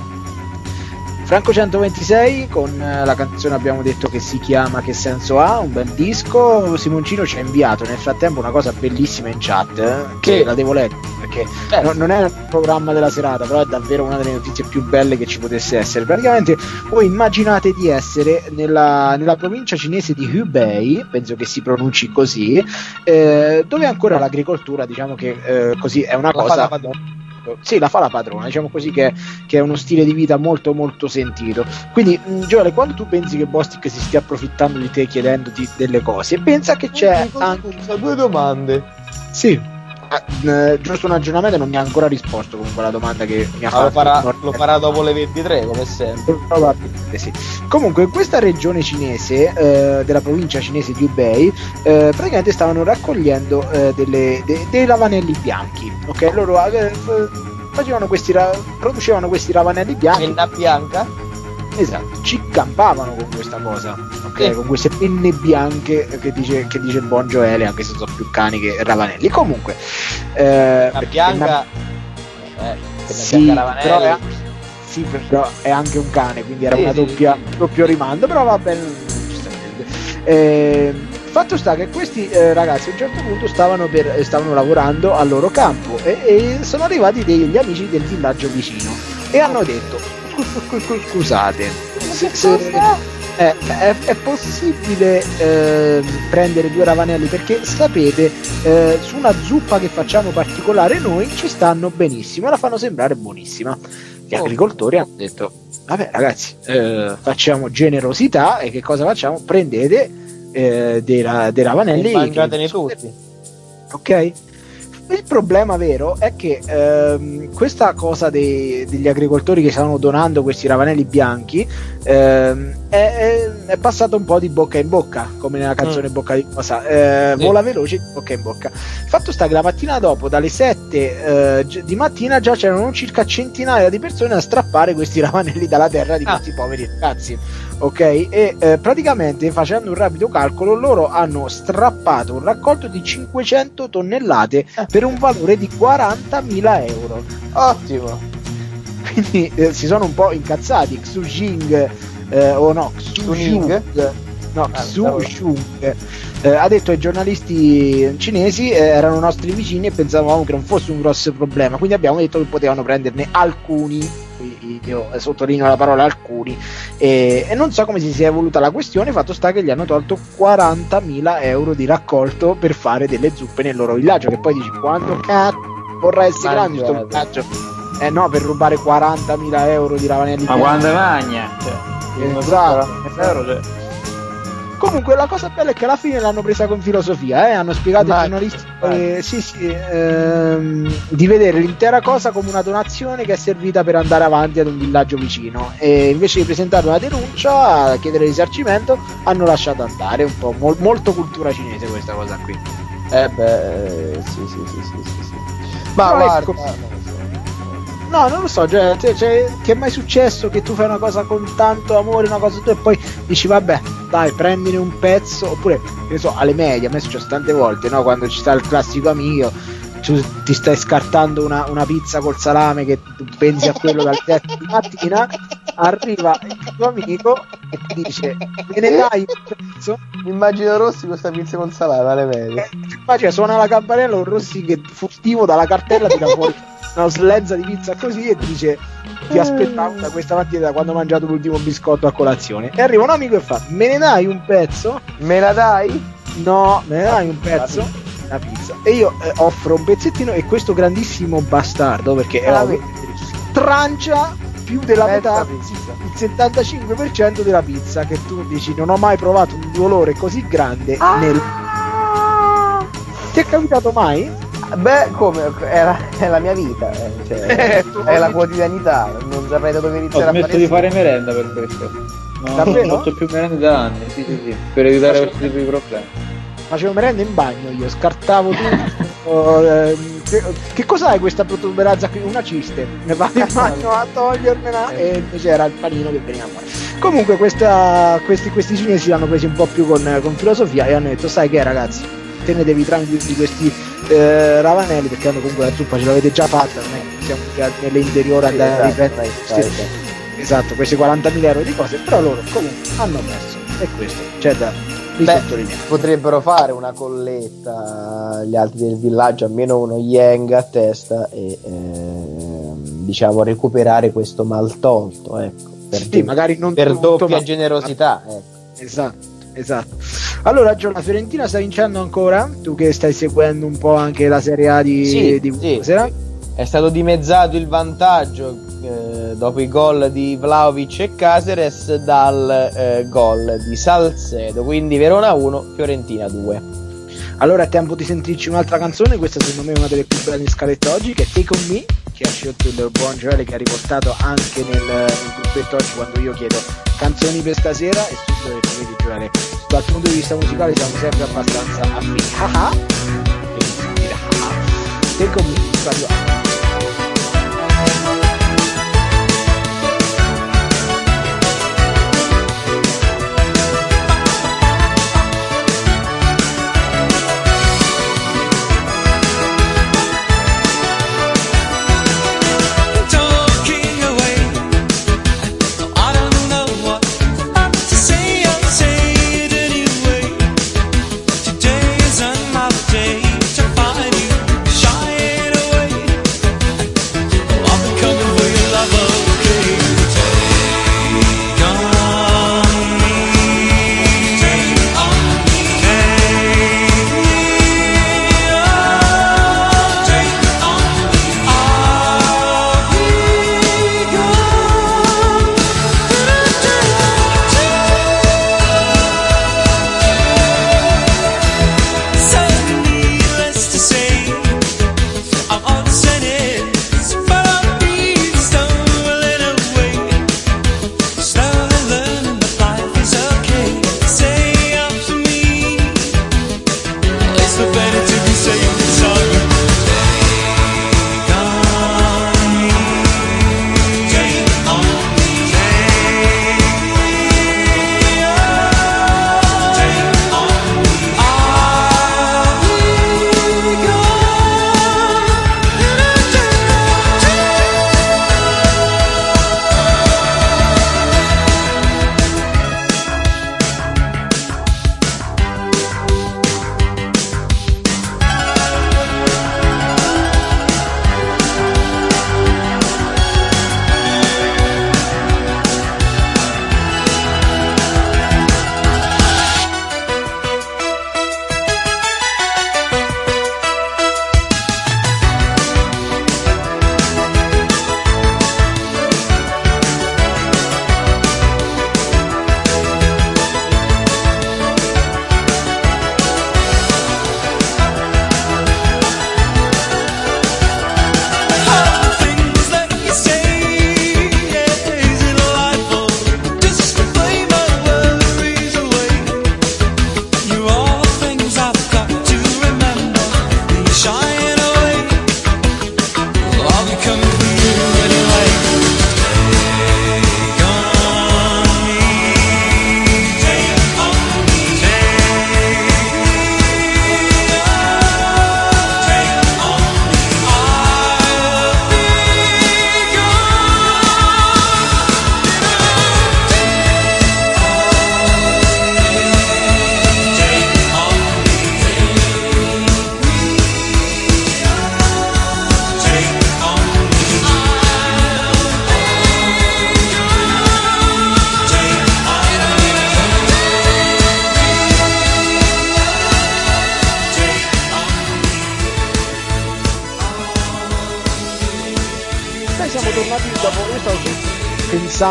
Franco 126 con eh, la canzone abbiamo detto che si chiama Che senso ha, un bel disco. Simoncino ci ha inviato nel frattempo una cosa bellissima in chat eh, che la devo leggere perché Eh. no- non è il programma della serata, però è davvero una delle notizie più belle che ci potesse essere. Praticamente voi immaginate di essere nella, nella provincia cinese di Hubei, penso che si pronunci così, eh, dove ancora l'agricoltura, diciamo che eh, così è una La cosa la padrona. sì, la fa la padrona, diciamo così che, che è uno stile di vita molto molto sentito. Quindi, mh, Giole, quando tu pensi che Bostic si stia approfittando di te chiedendoti delle cose, pensa che c'è anche... Scusa, due domande. Sì. Ah, eh, giusto un aggiornamento, non mi ha ancora risposto comunque alla domanda che mi ha Ah, fatto. lo farà dopo le 23, come sempre. Probabilmente sì. Comunque, in questa regione cinese, eh, della provincia cinese di Hubei, eh, praticamente stavano raccogliendo eh, delle- de- dei ravanelli bianchi. Ok, loro eh, facevano questi ra- producevano questi ravanelli bianchi. Penna bianca? Esatto, ci campavano con questa cosa, ok? Sì. Con queste penne bianche che dice, che dice il buon Gioele, anche se sono più cani che ravanelli. Comunque, eh, La bianca. Eh, penna sì, bianca però è, sì, però è anche un cane, quindi era Sì, una doppia, doppio rimando, però va bene. Eh, fatto sta che questi eh, ragazzi a un certo punto stavano, per- eh, stavano lavorando al loro campo e, e sono arrivati degli amici del villaggio vicino e hanno detto "Scu- scu- scu- scusate. Se- se- eh, è, è possibile eh, prendere due ravanelli? Perché sapete eh, su una zuppa che facciamo particolare noi ci stanno benissimo e la fanno sembrare buonissima. Gli Oh. agricoltori hanno detto vabbè ragazzi eh, facciamo generosità e che cosa facciamo? Prendete eh, dei, ra- dei ravanelli Mangiatene che- tutti. ok il problema vero è che ehm, questa cosa dei- degli agricoltori che stanno donando questi ravanelli bianchi ehm, è, è, passato un po' di bocca in bocca, come nella canzone Bocca di Cosa, eh, Sì. vola veloce di bocca in bocca. Il fatto sta che la mattina dopo, dalle 7 eh, di mattina, già c'erano circa centinaia di persone a strappare questi ravanelli dalla terra di Ah. questi poveri ragazzi. Ok, e eh, praticamente facendo un rapido calcolo, loro hanno strappato un raccolto di 500 tonnellate per un valore di 40.000 euro. Ottimo. Quindi eh, si sono un po' incazzati. Xu Jing, eh, o no, Xu? Jung, no, Ah, Xu Jung, eh, ha detto ai giornalisti cinesi eh, erano nostri vicini e pensavamo che non fosse un grosso problema. Quindi abbiamo detto che potevano prenderne alcuni. Io sottolineo la parola alcuni e, e non so come si sia evoluta la questione. Fatto sta che gli hanno tolto 40.000 euro di raccolto per fare delle zuppe nel loro villaggio. Che poi dici quanto cazzo vorrà essere grande questo Mangiate. villaggio? Eh no, per rubare 40.000 euro di ravanelli. Ma quando magna? Cioè, Esatto. euro, cioè. Comunque la cosa bella è che alla fine l'hanno presa con filosofia, eh? hanno spiegato ai giornalisti eh, sì, sì, ehm, di vedere l'intera cosa come una donazione che è servita per andare avanti ad un villaggio vicino e invece di presentare una denuncia, chiedere risarcimento, hanno lasciato andare un po' mol- molto cultura cinese questa cosa qui. Eh beh, eh, sì, sì, sì, sì, sì, sì. Ma Però guarda, ecco- lo so. No, non lo so, cioè, cioè, cioè, ti è mai successo che tu fai una cosa con tanto amore, una cosa tu e poi dici vabbè, dai, prendine un pezzo, oppure, che ne so, alle medie, a me è successo tante volte, no? Quando ci sta il classico amico, tu ti stai scartando una, una pizza col salame che tu pensi a quello dal tetto di mattina, arriva il tuo amico e ti dice, me ne dai un pezzo? Immagino Rossi questa pizza con salame alle medie. Eh, Immagina, suona la campanella, un Rossi che furtivo dalla cartella tira fuori una slenza di pizza così e dice ti aspettavo da questa mattina da quando ho mangiato l'ultimo biscotto a colazione e arriva un amico e fa me ne dai un pezzo? Me la dai? no me ne dai un pezzo? una pizza e io eh, offro un pezzettino e questo grandissimo bastardo perché è Ah, ovvio, trancia più della metà il 75% della pizza che tu dici non ho mai provato un dolore così grande nel ti è capitato mai? Beh, come? È la, è la mia vita, eh, cioè, Eh, è la quotidianità, non saprei da dove Ho iniziare a smesso fare di fare merenda per questo. No, Davvero? non faccio più merenda da anni, sì, sì, sì, per evitare questo tipo di problemi. facevo merenda in bagno io, scartavo tutto. ehm, che, che cos'hai questa protuberanza qui? Una ciste. Ne vado in bagno a togliermela e invece era il panino che veniva fuori. Comunque questa, questi, questi cinesi l'hanno presi un po' più con, con filosofia e hanno detto sai che ragazzi, tenetevi tranquilli di questi eh, ravanelli perché hanno comunque la zuppa ce l'avete già fatta, non è che siamo a- nell'interiore a andare a Esatto, ripetere dai, dai. esatto, questi 40.000 euro di cose, però loro comunque hanno perso. E questo c'è da Beh, potrebbero fare una colletta gli altri del villaggio, almeno uno yang a testa e ehm, diciamo recuperare questo mal tolto, ecco, per, Sì, magari non per tutto, doppia ma- generosità, ecco. Esatto, esatto. Allora, Gio, la Fiorentina sta vincendo ancora? Tu che stai seguendo un po' anche la Serie A di, Sì, di sì. sera? È stato dimezzato il vantaggio eh, dopo i gol di Vlaovic e Caceres dal eh, gol di Salcedo, quindi Verona 1, Fiorentina 2. Allora è tempo di sentirci un'altra canzone, questa secondo me è una delle più belle in scaletta oggi, che è Take On Me, che ha scelto il buon Gioele che ha riportato anche nel, nel gruppetto oggi quando io chiedo canzoni per stasera e subito ho detto, vedi Gioele, dal punto di vista musicale siamo sempre abbastanza affini. Ah ah! Bellissimo dire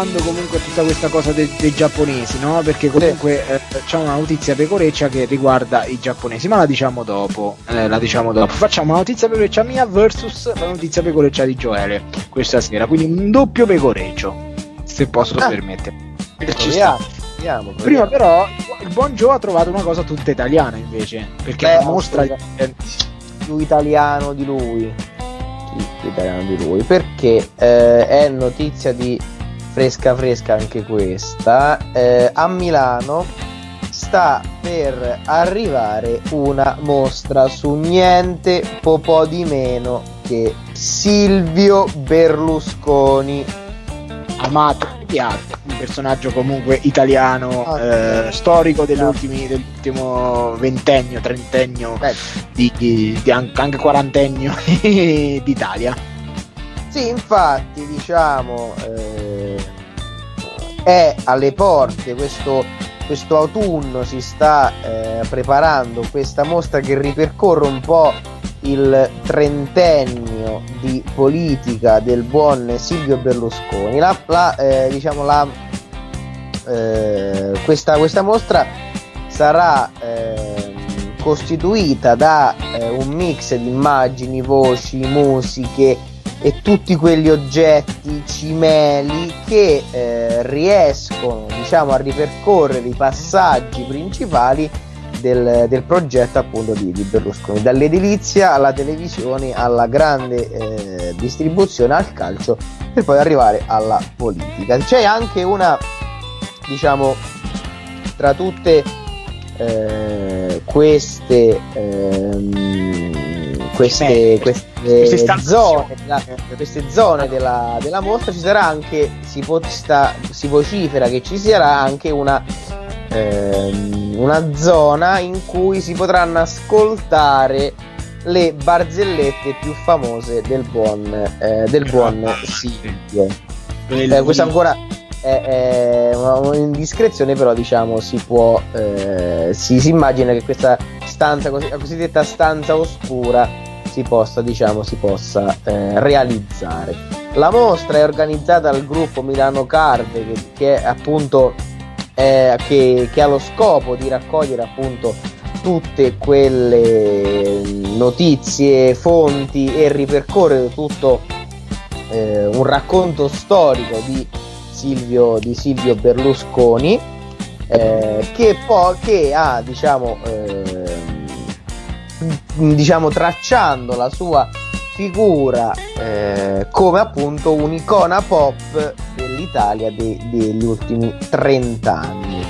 pensando comunque tutta questa cosa de- dei giapponesi, no? Perché comunque eh, c'è una notizia pecoreccia che riguarda i giapponesi, ma la diciamo dopo. Eh, la diciamo dopo. Facciamo la notizia pecoreccia mia versus la notizia pecoreccia di Joele questa sera. Quindi un doppio pecoreccio, se posso Ah. permettere. Ci sta. proviamo, Prima però il buon Joe ha trovato una cosa tutta italiana invece, perché Beh, mostra più italiano di lui. Più italiano di lui? Perché eh, è notizia di fresca fresca anche questa. eh, a Milano sta per arrivare una mostra su niente po' po' di meno che Silvio Berlusconi. amato piace, un personaggio comunque italiano Ah, eh, storico dell'ultimi- dell'ultimo ventennio, trentennio di, di- di an- anche quarantennio d'Italia Sì, infatti, diciamo, eh, è alle porte questo, questo autunno, si sta eh, preparando questa mostra che ripercorre un po' il trentennio di politica del buon Silvio Berlusconi. La, la, eh, diciamo, la, eh, questa, questa mostra sarà ehm, costituita da eh, un mix di immagini, voci, musiche e tutti quegli oggetti cimeli che eh, riescono diciamo a ripercorrere i passaggi principali del, del progetto appunto di, di Berlusconi. Dall'edilizia alla televisione alla grande eh, distribuzione al calcio per poi arrivare alla politica. C'è anche una diciamo tra tutte eh, queste ehm, queste, queste, Queste zone della- queste zone della, della mostra ci sarà anche si, po- sta- si vocifera che ci sarà anche una ehm, una zona in cui si potranno ascoltare le barzellette più famose del buon, eh, del buon Silvio. Eh, questa ancora è, è un'indiscrezione, però diciamo si può, eh, si, si immagina che questa stanza, così- la cosiddetta stanza oscura, si possa, diciamo, si possa eh, realizzare. La mostra è organizzata dal gruppo Milano Card, che, che appunto eh, che, che ha lo scopo di raccogliere appunto tutte quelle notizie, fonti e ripercorrere tutto eh, un racconto storico di Silvio, di Silvio Berlusconi eh, che poi che ha diciamo ehm, diciamo tracciando la sua figura eh, come appunto un'icona pop dell'Italia de- degli ultimi 30 anni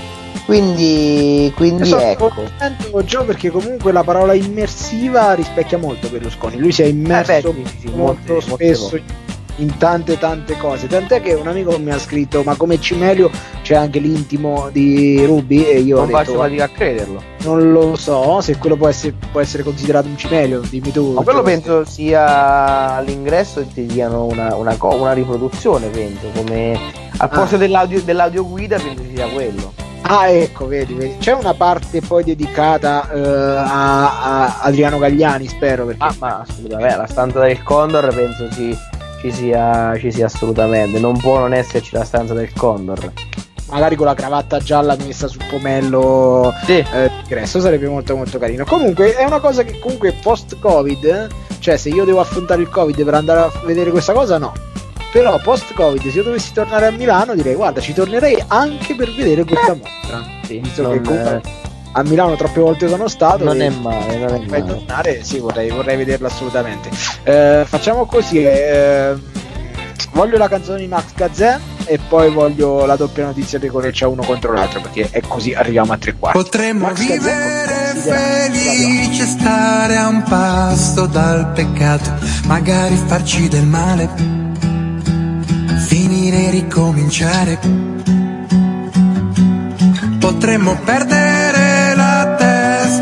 quindi, quindi Sono ecco. contento Gio perché comunque la parola immersiva rispecchia molto Berlusconi. Lui si è immerso Eh beh, sì, sì, sì, molto molte- molte spesso in tante tante cose tant'è che un amico mi ha scritto ma come Cimelio c'è anche l'intimo di Ruby e io non faccio fatica a crederlo non lo so se quello può essere, può essere considerato un Cimelio dimmi tu Ma quello Gio. penso sia all'ingresso e ti diano una, una, co- una riproduzione, penso, come al posto Ah. dell'audio, dell'audio guida penso sia quello. Ah, ecco, vedi, vedi. C'è una parte poi dedicata eh, a, a Adriano Gagliani, spero, perché Ah, ma assolutamente, la stanza del Condor penso ci, ci sia, ci sia assolutamente, non può non esserci la stanza del Condor. magari con la cravatta gialla messa sul pomello Sì. eh, ingresso sarebbe molto molto carino. Comunque è una cosa che comunque post-Covid, eh, cioè se io devo affrontare il Covid per andare a vedere questa cosa, no. Però post-Covid, se io dovessi tornare a Milano, direi guarda, ci tornerei anche per vedere questa mostra. Sì, non, eh, a Milano troppe volte sono stato. non è male, non è male. tornare, sì, vorrei, vorrei vederlo assolutamente. Eh, facciamo così: eh, voglio la canzone di Max Gazzè e poi voglio la doppia notizia di Coreccia uno contro l'altro, perché è così arriviamo a tre quarti. Potremmo Max vivere felici stare a un pasto dal peccato, magari farci del male, finire e ricominciare. Potremmo perdere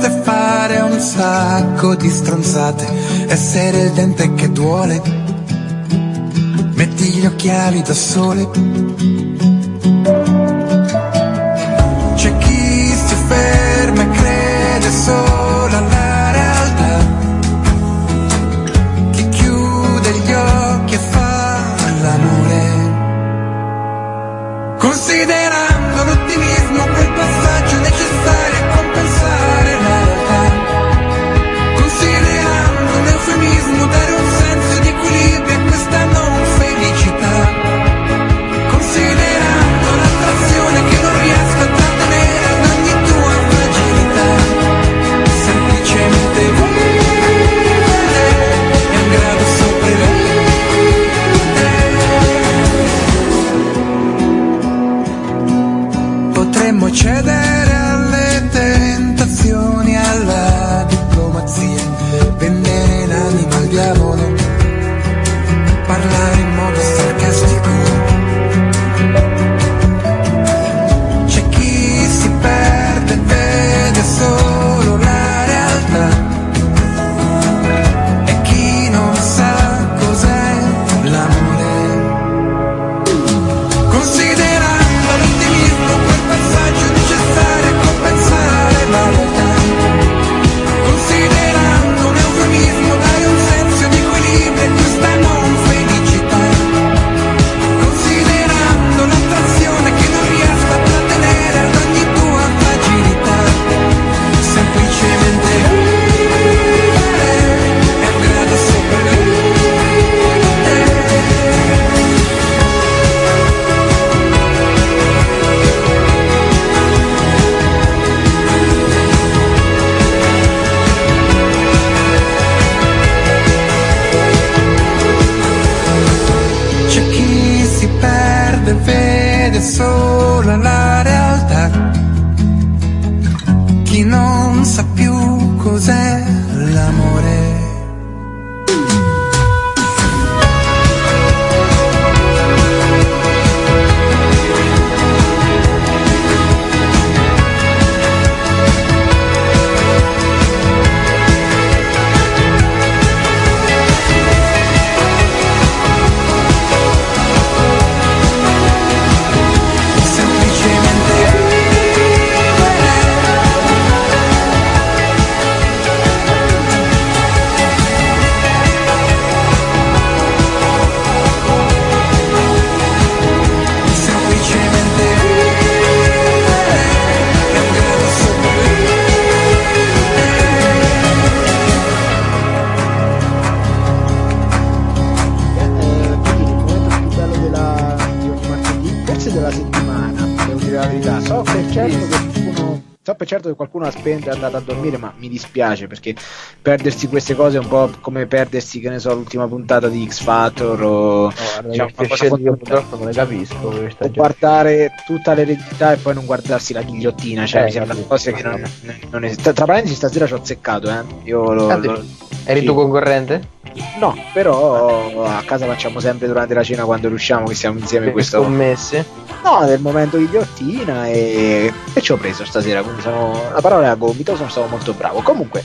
testa e fare un sacco di stronzate, essere il dente che duole, metti gli occhiali da sole. C'è chi si ferma e crede solo so per certo che qualcuno ha spento e è andato a dormire, ma mi dispiace perché perdersi queste cose è un po' come perdersi, che ne so, l'ultima puntata di X Factor o, Guarda, diciamo, io purtroppo non le capisco o guardare tutta l'eredità e poi non guardarsi la ghigliottina, cioè Eh, mi sembra capito. cose che non, non es- Tra, parentesi, stasera ci ho azzeccato, eh. Io lo, Ah, lo- Eri sì. tu concorrente? No, però a casa facciamo sempre durante la cena quando riusciamo che siamo insieme questo. Scommesse? No, nel momento ghigliottina e, e ci ho preso stasera, quindi sono, la parola è gomito, sono stato molto bravo. Comunque,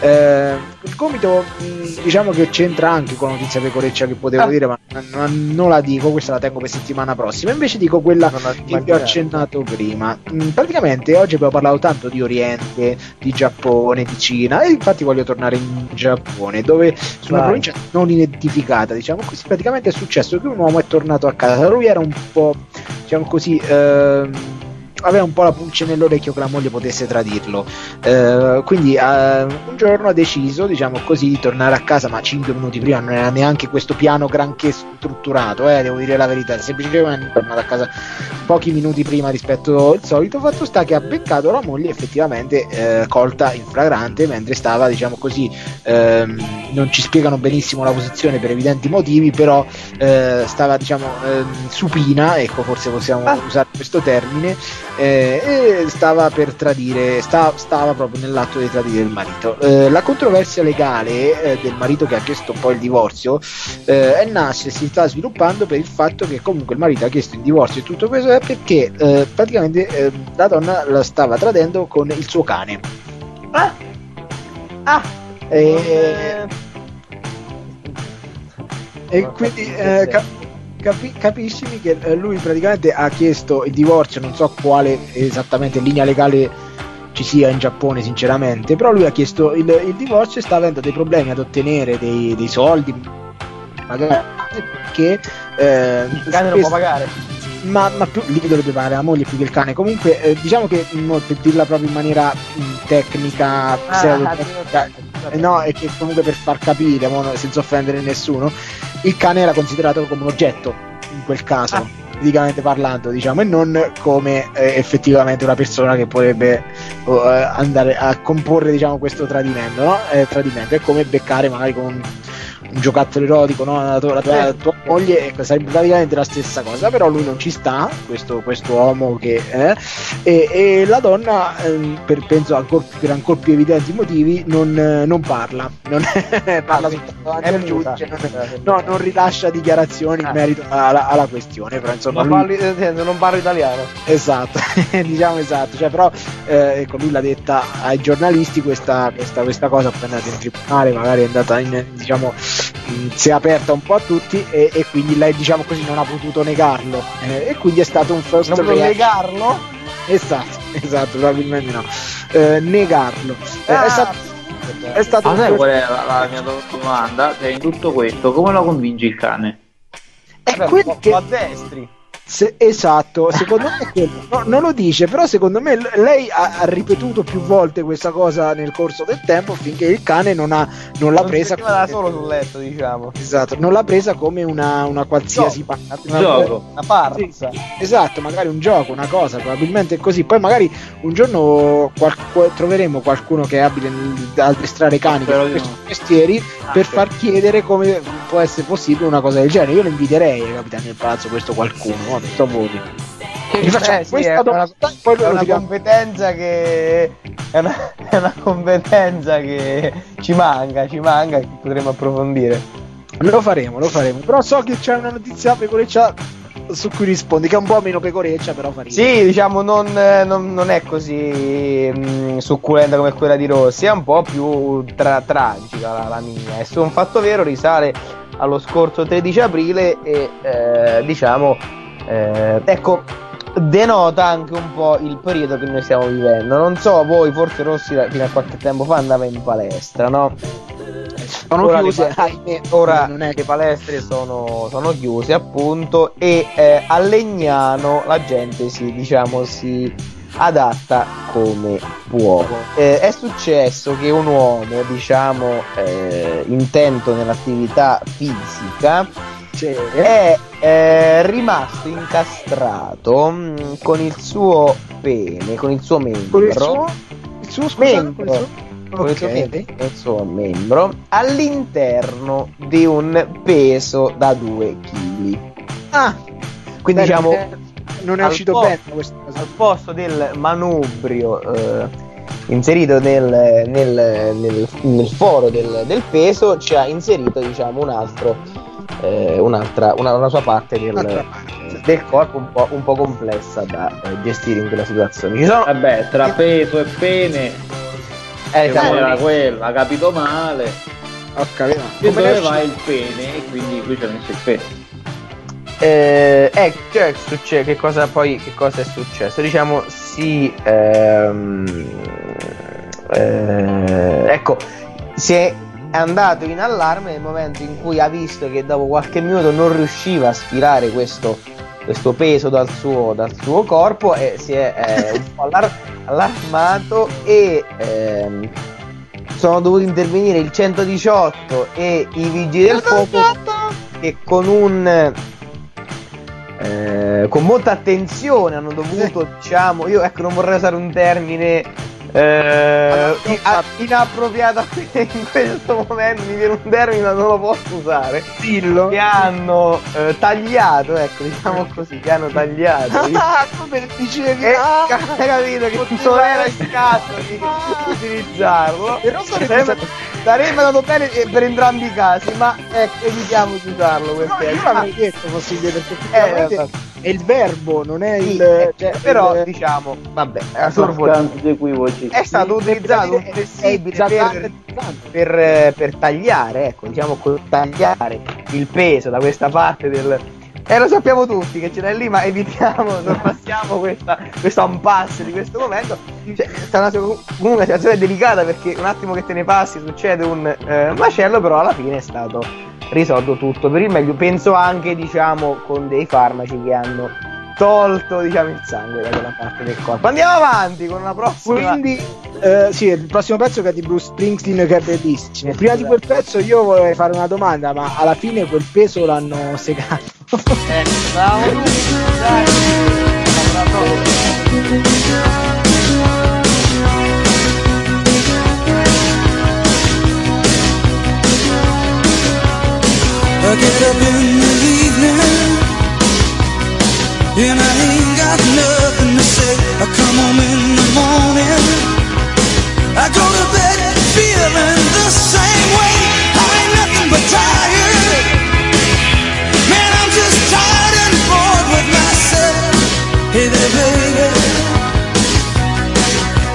eh, il gomito mh, diciamo che c'entra anche con la notizia pecoreccia che potevo Ah. dire, ma non, non la dico, questa la tengo per settimana prossima. Invece dico quella Non che vi ho accennato prima. Mm, praticamente oggi abbiamo parlato tanto di Oriente, di Giappone, di Cina e infatti voglio tornare in Giappone dove su una provincia non identificata, diciamo così, praticamente è successo che un uomo è tornato a casa, lui era un po', diciamo così, ehm, aveva un po' la pulce nell'orecchio che la moglie potesse tradirlo. Eh, quindi eh, un giorno ha deciso, diciamo così, di tornare a casa, ma 5 minuti prima non era neanche questo piano granché strutturato, eh, devo dire la verità, semplicemente è tornato a casa pochi minuti prima rispetto al solito. Fatto sta che ha beccato la moglie effettivamente eh, colta in flagrante mentre stava, diciamo così, ehm, non ci spiegano benissimo la posizione per evidenti motivi, però eh, stava, diciamo, ehm, supina, ecco, forse possiamo Ah. usare questo termine eh, e stava per tradire, sta- stava proprio nell'atto di tradire il marito. Eh, la controversia legale eh, del marito che ha chiesto poi il divorzio eh, è nasce e si sta sviluppando per il fatto che comunque il marito ha chiesto il divorzio e tutto questo è perché eh, praticamente eh, la donna la stava tradendo con il suo cane. Ah! Ah! E, e quindi cap- capi- capiscimi che eh, lui praticamente ha chiesto il divorzio, non so quale esattamente linea legale ci sia in Giappone sinceramente, però lui ha chiesto il, il divorzio e sta avendo dei problemi ad ottenere dei, dei soldi, magari perché eh, Il cane non spesso- può pagare. ma, ma più lì dovrebbe pagare la moglie più che il cane. Comunque, eh, diciamo che mo, per dirla proprio in maniera mh, tecnica, pseudotecnica, eh, no, e che comunque per far capire, no, senza offendere nessuno, il cane era considerato come un oggetto in quel caso. Fisicamente parlando, diciamo, e non come eh, effettivamente una persona che potrebbe eh, andare a comporre, diciamo, questo tradimento, no? Eh, tradimento. È come beccare magari con un, giocattolo erotico, no? La tua, la tua- la tua moglie, ecco, sarebbe praticamente la stessa cosa, però lui non ci sta, questo, questo uomo che eh, e, e la donna, ehm, per, penso ancor, per ancora più evidenti motivi, non, eh, non parla, non parla soltanto davanti al giudice, no, non rilascia dichiarazioni in Ah. merito alla, alla questione, però insomma Non, lui- parli, senso, non parlo italiano. Esatto, diciamo esatto, cioè, però eh, ecco, lui l'ha detta ai giornalisti questa, questa, questa cosa, poi è andata in tribunale, magari è andata in, diciamo, si è aperta un po' a tutti e, e quindi lei diciamo così non ha potuto negarlo Eh, e quindi è stato un first Non reaction. negarlo? Esatto, esatto, probabilmente no. Eh, negarlo. Eh, Ah. è stato, è stato un sai qual è la, la mia domanda? Cioè, in tutto questo, come lo convinci il cane? è Vabbè, quello un po' che- a destri. Se- esatto, secondo me. No, non lo dice, però secondo me lei ha, ha ripetuto più volte questa cosa nel corso del tempo finché il cane non, ha, non l'ha Non presa come, solo sul letto, diciamo. esatto, non l'ha presa come una, una qualsiasi Gioco. pa- Un gioco. Una parza. Esatto, magari un gioco, una cosa, probabilmente è così. Poi magari un giorno qual- troveremo qualcuno che è abile ad addestrare cani fa di questi no. mestieri per sì. far chiedere come può essere possibile una cosa del genere. Io lo inviterei ai capitani del palazzo questo qualcuno, no? Tutto a voi. Gli facciamo Eh, sì, questa è una, poi è una competenza che è una, è una competenza che ci manca, ci manca che potremo approfondire. Lo faremo, lo faremo. Però so che c'è una notizia pecoreccia su cui rispondi, che è un po' meno pecoreccia, però faremo. Sì, diciamo non, non- non è così mh, succulenta come quella di Rossi, è un po' più tra- tragica la, la mia. E su un fatto vero risale allo scorso 13 aprile e eh, diciamo, eh, ecco, denota anche un po' il periodo che noi stiamo vivendo. Non so, voi forse Rossi fino a qualche tempo fa andava in palestra, no? Sono Ora chiuse, le ahimè, Ora le palestre sono, sono chiuse appunto e eh, a Legnano la gente si diciamo si adatta come può. Eh, è successo che un uomo diciamo eh, intento nell'attività fisica Sì. è eh, rimasto incastrato mh, con il suo pene, con il suo membro. Con il suo, il suo Membro. con il suo- con il suo membro, all'interno di un peso da 2 kg. Ah, Quindi beh, diciamo non è, non è uscito po- bene questa cosa. al posto del manubrio eh, inserito nel, nel- nel- nel foro del, del peso ci ha inserito diciamo un altro eh, un'altra una, una sua parte del, parte. del corpo un po', un po' complessa da eh, gestire in quella situazione ci sono Vabbè, tra peso e pene, eh, che siamo era quella, ha capito male. Ho capito. E Come dove va il pene? E quindi lui ci ha messo il pene. Eh, eh, cioè, succe- che cosa poi che cosa è successo? Diciamo, si ehm, eh, ecco, si è andato in allarme nel momento in cui ha visto che dopo qualche minuto non riusciva a sfilare questo, questo peso dal suo, dal suo corpo e si è eh, un po' allar- allarmato e ehm, sono dovuti intervenire il 118 e i vigili del fuoco che con un eh, con molta attenzione hanno dovuto diciamo io ecco non vorrei usare un termine eh, in- a- inappropriato in questo momento mi viene un termine ma non lo posso usare Dillo. che hanno eh, tagliato ecco diciamo così che hanno tagliato Ah, come dicevi? e ah, hai capito che non era il caso di Ah. utilizzarlo E che sarebbe, sarebbe andato bene eh, per entrambi i casi ma ecco evitiamo di usarlo No, perché io l'avrei detto possibile perché Eh. È il verbo, non è Sì, il. eh, cioè, però il- diciamo vabbè è stato utilizzato un flessibile per, per, per tagliare ecco diciamo tagliare il peso da questa parte del e lo sappiamo tutti che ce n'è lì ma evitiamo sorpassiamo questa, questo impasse di questo momento cioè, è una, una situazione delicata perché un attimo che te ne passi succede un eh, macello però alla fine è stato risolto tutto per il meglio penso anche diciamo con dei farmaci che hanno tolto diciamo il sangue da quella parte del corpo. Andiamo avanti con una prossima. Quindi, eh, sì, il prossimo pezzo che è di Bruce Springsteen che è bellissimo. Prima di quel pezzo io vorrei fare una domanda, ma alla fine quel peso l'hanno segato. I get up in the evening and I ain't got nothing to say. I come home in the morning. I go to bed feeling the same way. I ain't nothing but tired.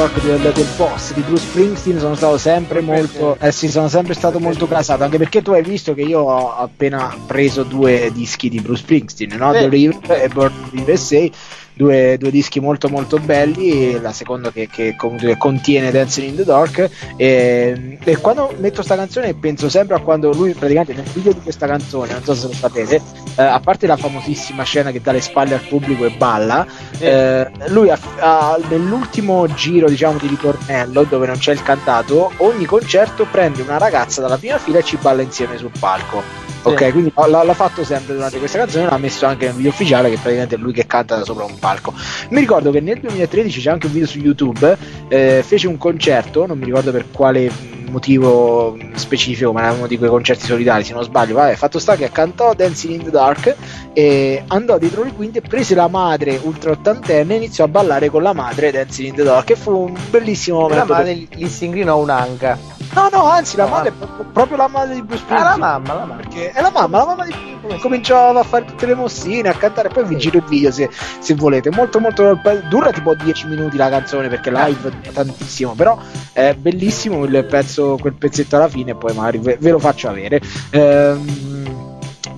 York del, del boss di Bruce Springsteen sono stato sempre molto eh sì sono sempre stato molto casato anche perché tu hai visto che io ho appena preso due dischi di Bruce Springsteen no? The River e Born in the USA due, due dischi molto molto belli la seconda che, che comunque contiene Dancing in the Dark e, e quando metto sta canzone penso sempre a quando lui praticamente nel video di questa canzone non so se lo sapete eh, a parte la famosissima scena che dà le spalle al pubblico e balla eh, lui ha, ha- nell'ultimo giro diciamo di ritornello dove non c'è il cantato ogni concerto prende una ragazza dalla prima fila e ci balla insieme sul palco. Ok, quindi l'ha, l'ha fatto sempre durante questa canzone, l'ha messo anche nel video ufficiale che praticamente è lui che canta da sopra un palco. Mi ricordo che nel 2013 c'è anche un video su YouTube, eh, fece un concerto, non mi ricordo per quale motivo specifico, ma era uno di quei concerti solidari, se non sbaglio. Vabbè, fatto sta che cantò Dancing in the Dark e andò dietro le quinte, prese la madre ultra ottantenne e iniziò a ballare con la madre Dancing in the Dark, che fu un bellissimo La momento. madre gli si incrinò un'anca. No, no, anzi, la No, madre è proprio, la madre di Bruce Ah, la Springsteen. mamma, la mamma. Perché è la mamma, la mamma di cominciò a fare tutte le mossine, a cantare, poi vi giro il video se, se volete. Molto molto dura tipo 10 minuti la canzone perché live dura tantissimo, però è bellissimo il pezzo, quel pezzetto alla fine, poi magari ve, ve lo faccio avere. Ehm,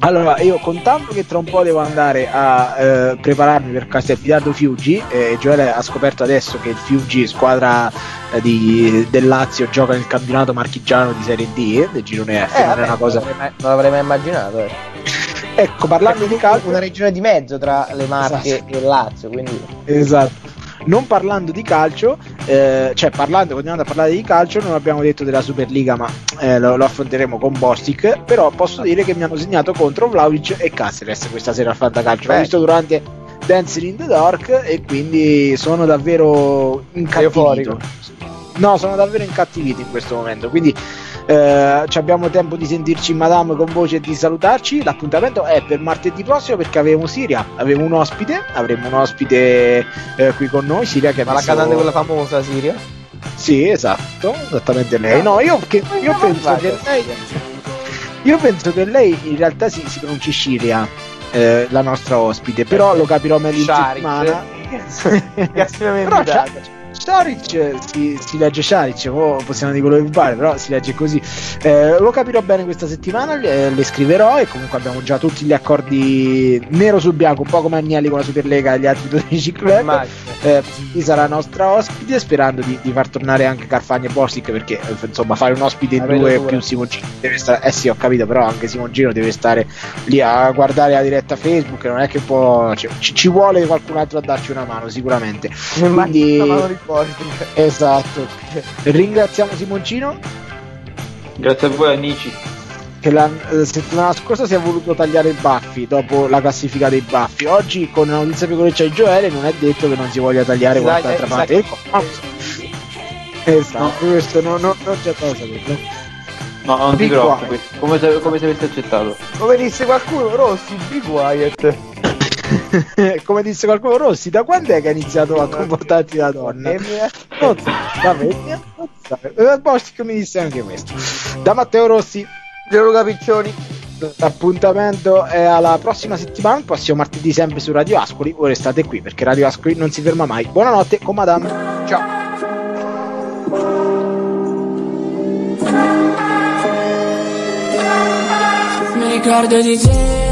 allora, io contando che tra un po' devo andare a eh, prepararmi per Castelfidardo Fiuggi, e Gioele ha scoperto adesso che il Fiuggi, squadra eh, di- del Lazio, gioca nel campionato marchigiano di Serie D, del girone F, Eh, non è una cosa... non l'avrei mai, non l'avrei mai immaginato. eh. Ecco, parlando di calcio, Una regione di mezzo tra le Marche Esatto. e il Lazio, quindi Esatto. Non parlando di calcio, eh, cioè parlando, continuando a parlare di calcio, non abbiamo detto della Superliga, ma eh, lo, lo affronteremo con Bostic. Però posso dire che mi hanno segnato contro Vlaovic e Caceres questa sera al Fantacalcio. L'ho visto durante Dancing in the Dark e quindi sono davvero incattivito. Euforico. No, sono davvero incattivito in questo momento. Quindi eh, ci abbiamo tempo di sentirci Madame con voce e di salutarci. L'appuntamento è per martedì prossimo perché avevo Siria, avevo un ospite, avremo un ospite eh, qui con noi, Siria che ma la cantante quella famosa Siria. Sì, esatto, esattamente lei. No, io, che- io penso che lei io penso che lei in realtà si, si pronunci Siria, eh, la nostra ospite, però lo capirò meglio in settimana. Però Sha- Sharic si, si legge Sharic, mo possiamo dire quello che pare, però si legge così. Eh, lo capirò bene questa settimana, le, le scriverò e comunque abbiamo già tutti gli accordi nero su bianco, un po' come Agnelli con la Superlega e gli altri 12 club. Eh, chi sarà nostra ospite sperando di, di far tornare anche Carfagna e Bostic perché eh, insomma fare un ospite in due più Simoncino deve stare eh sì ho capito però anche Simoncino deve stare lì a guardare la diretta Facebook non è che può cioè, ci, ci vuole qualcun altro a darci una mano sicuramente quindi Bostic. esatto ringraziamo Simoncino Grazie a voi amici. che la eh, settimana scorsa si è voluto tagliare i baffi dopo la classifica dei baffi. Oggi con la notizia pecoreccia di Gioele non è detto che non si voglia tagliare Sì, qualche altra parte del corpo. Esatto, questo non, non, non c'è cosa sapere. No, non ti preoccupi. Come se, come se avessi accettato. Come disse qualcuno, Rossi, be quiet. Come disse qualcuno Rossi, da quando è che hai iniziato a comportarti da donna? Non so, da so. Eh, Bostic mi disse anche questo. Da Matteo Rossi. Gianluca Piccioni. L'appuntamento è alla prossima settimana, il prossimo martedì sempre su Radio Ascoli. Voi restate qui perché Radio Ascoli non si ferma mai. Buonanotte con Madame. Ciao. Mi ricordo di te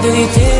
Do you think?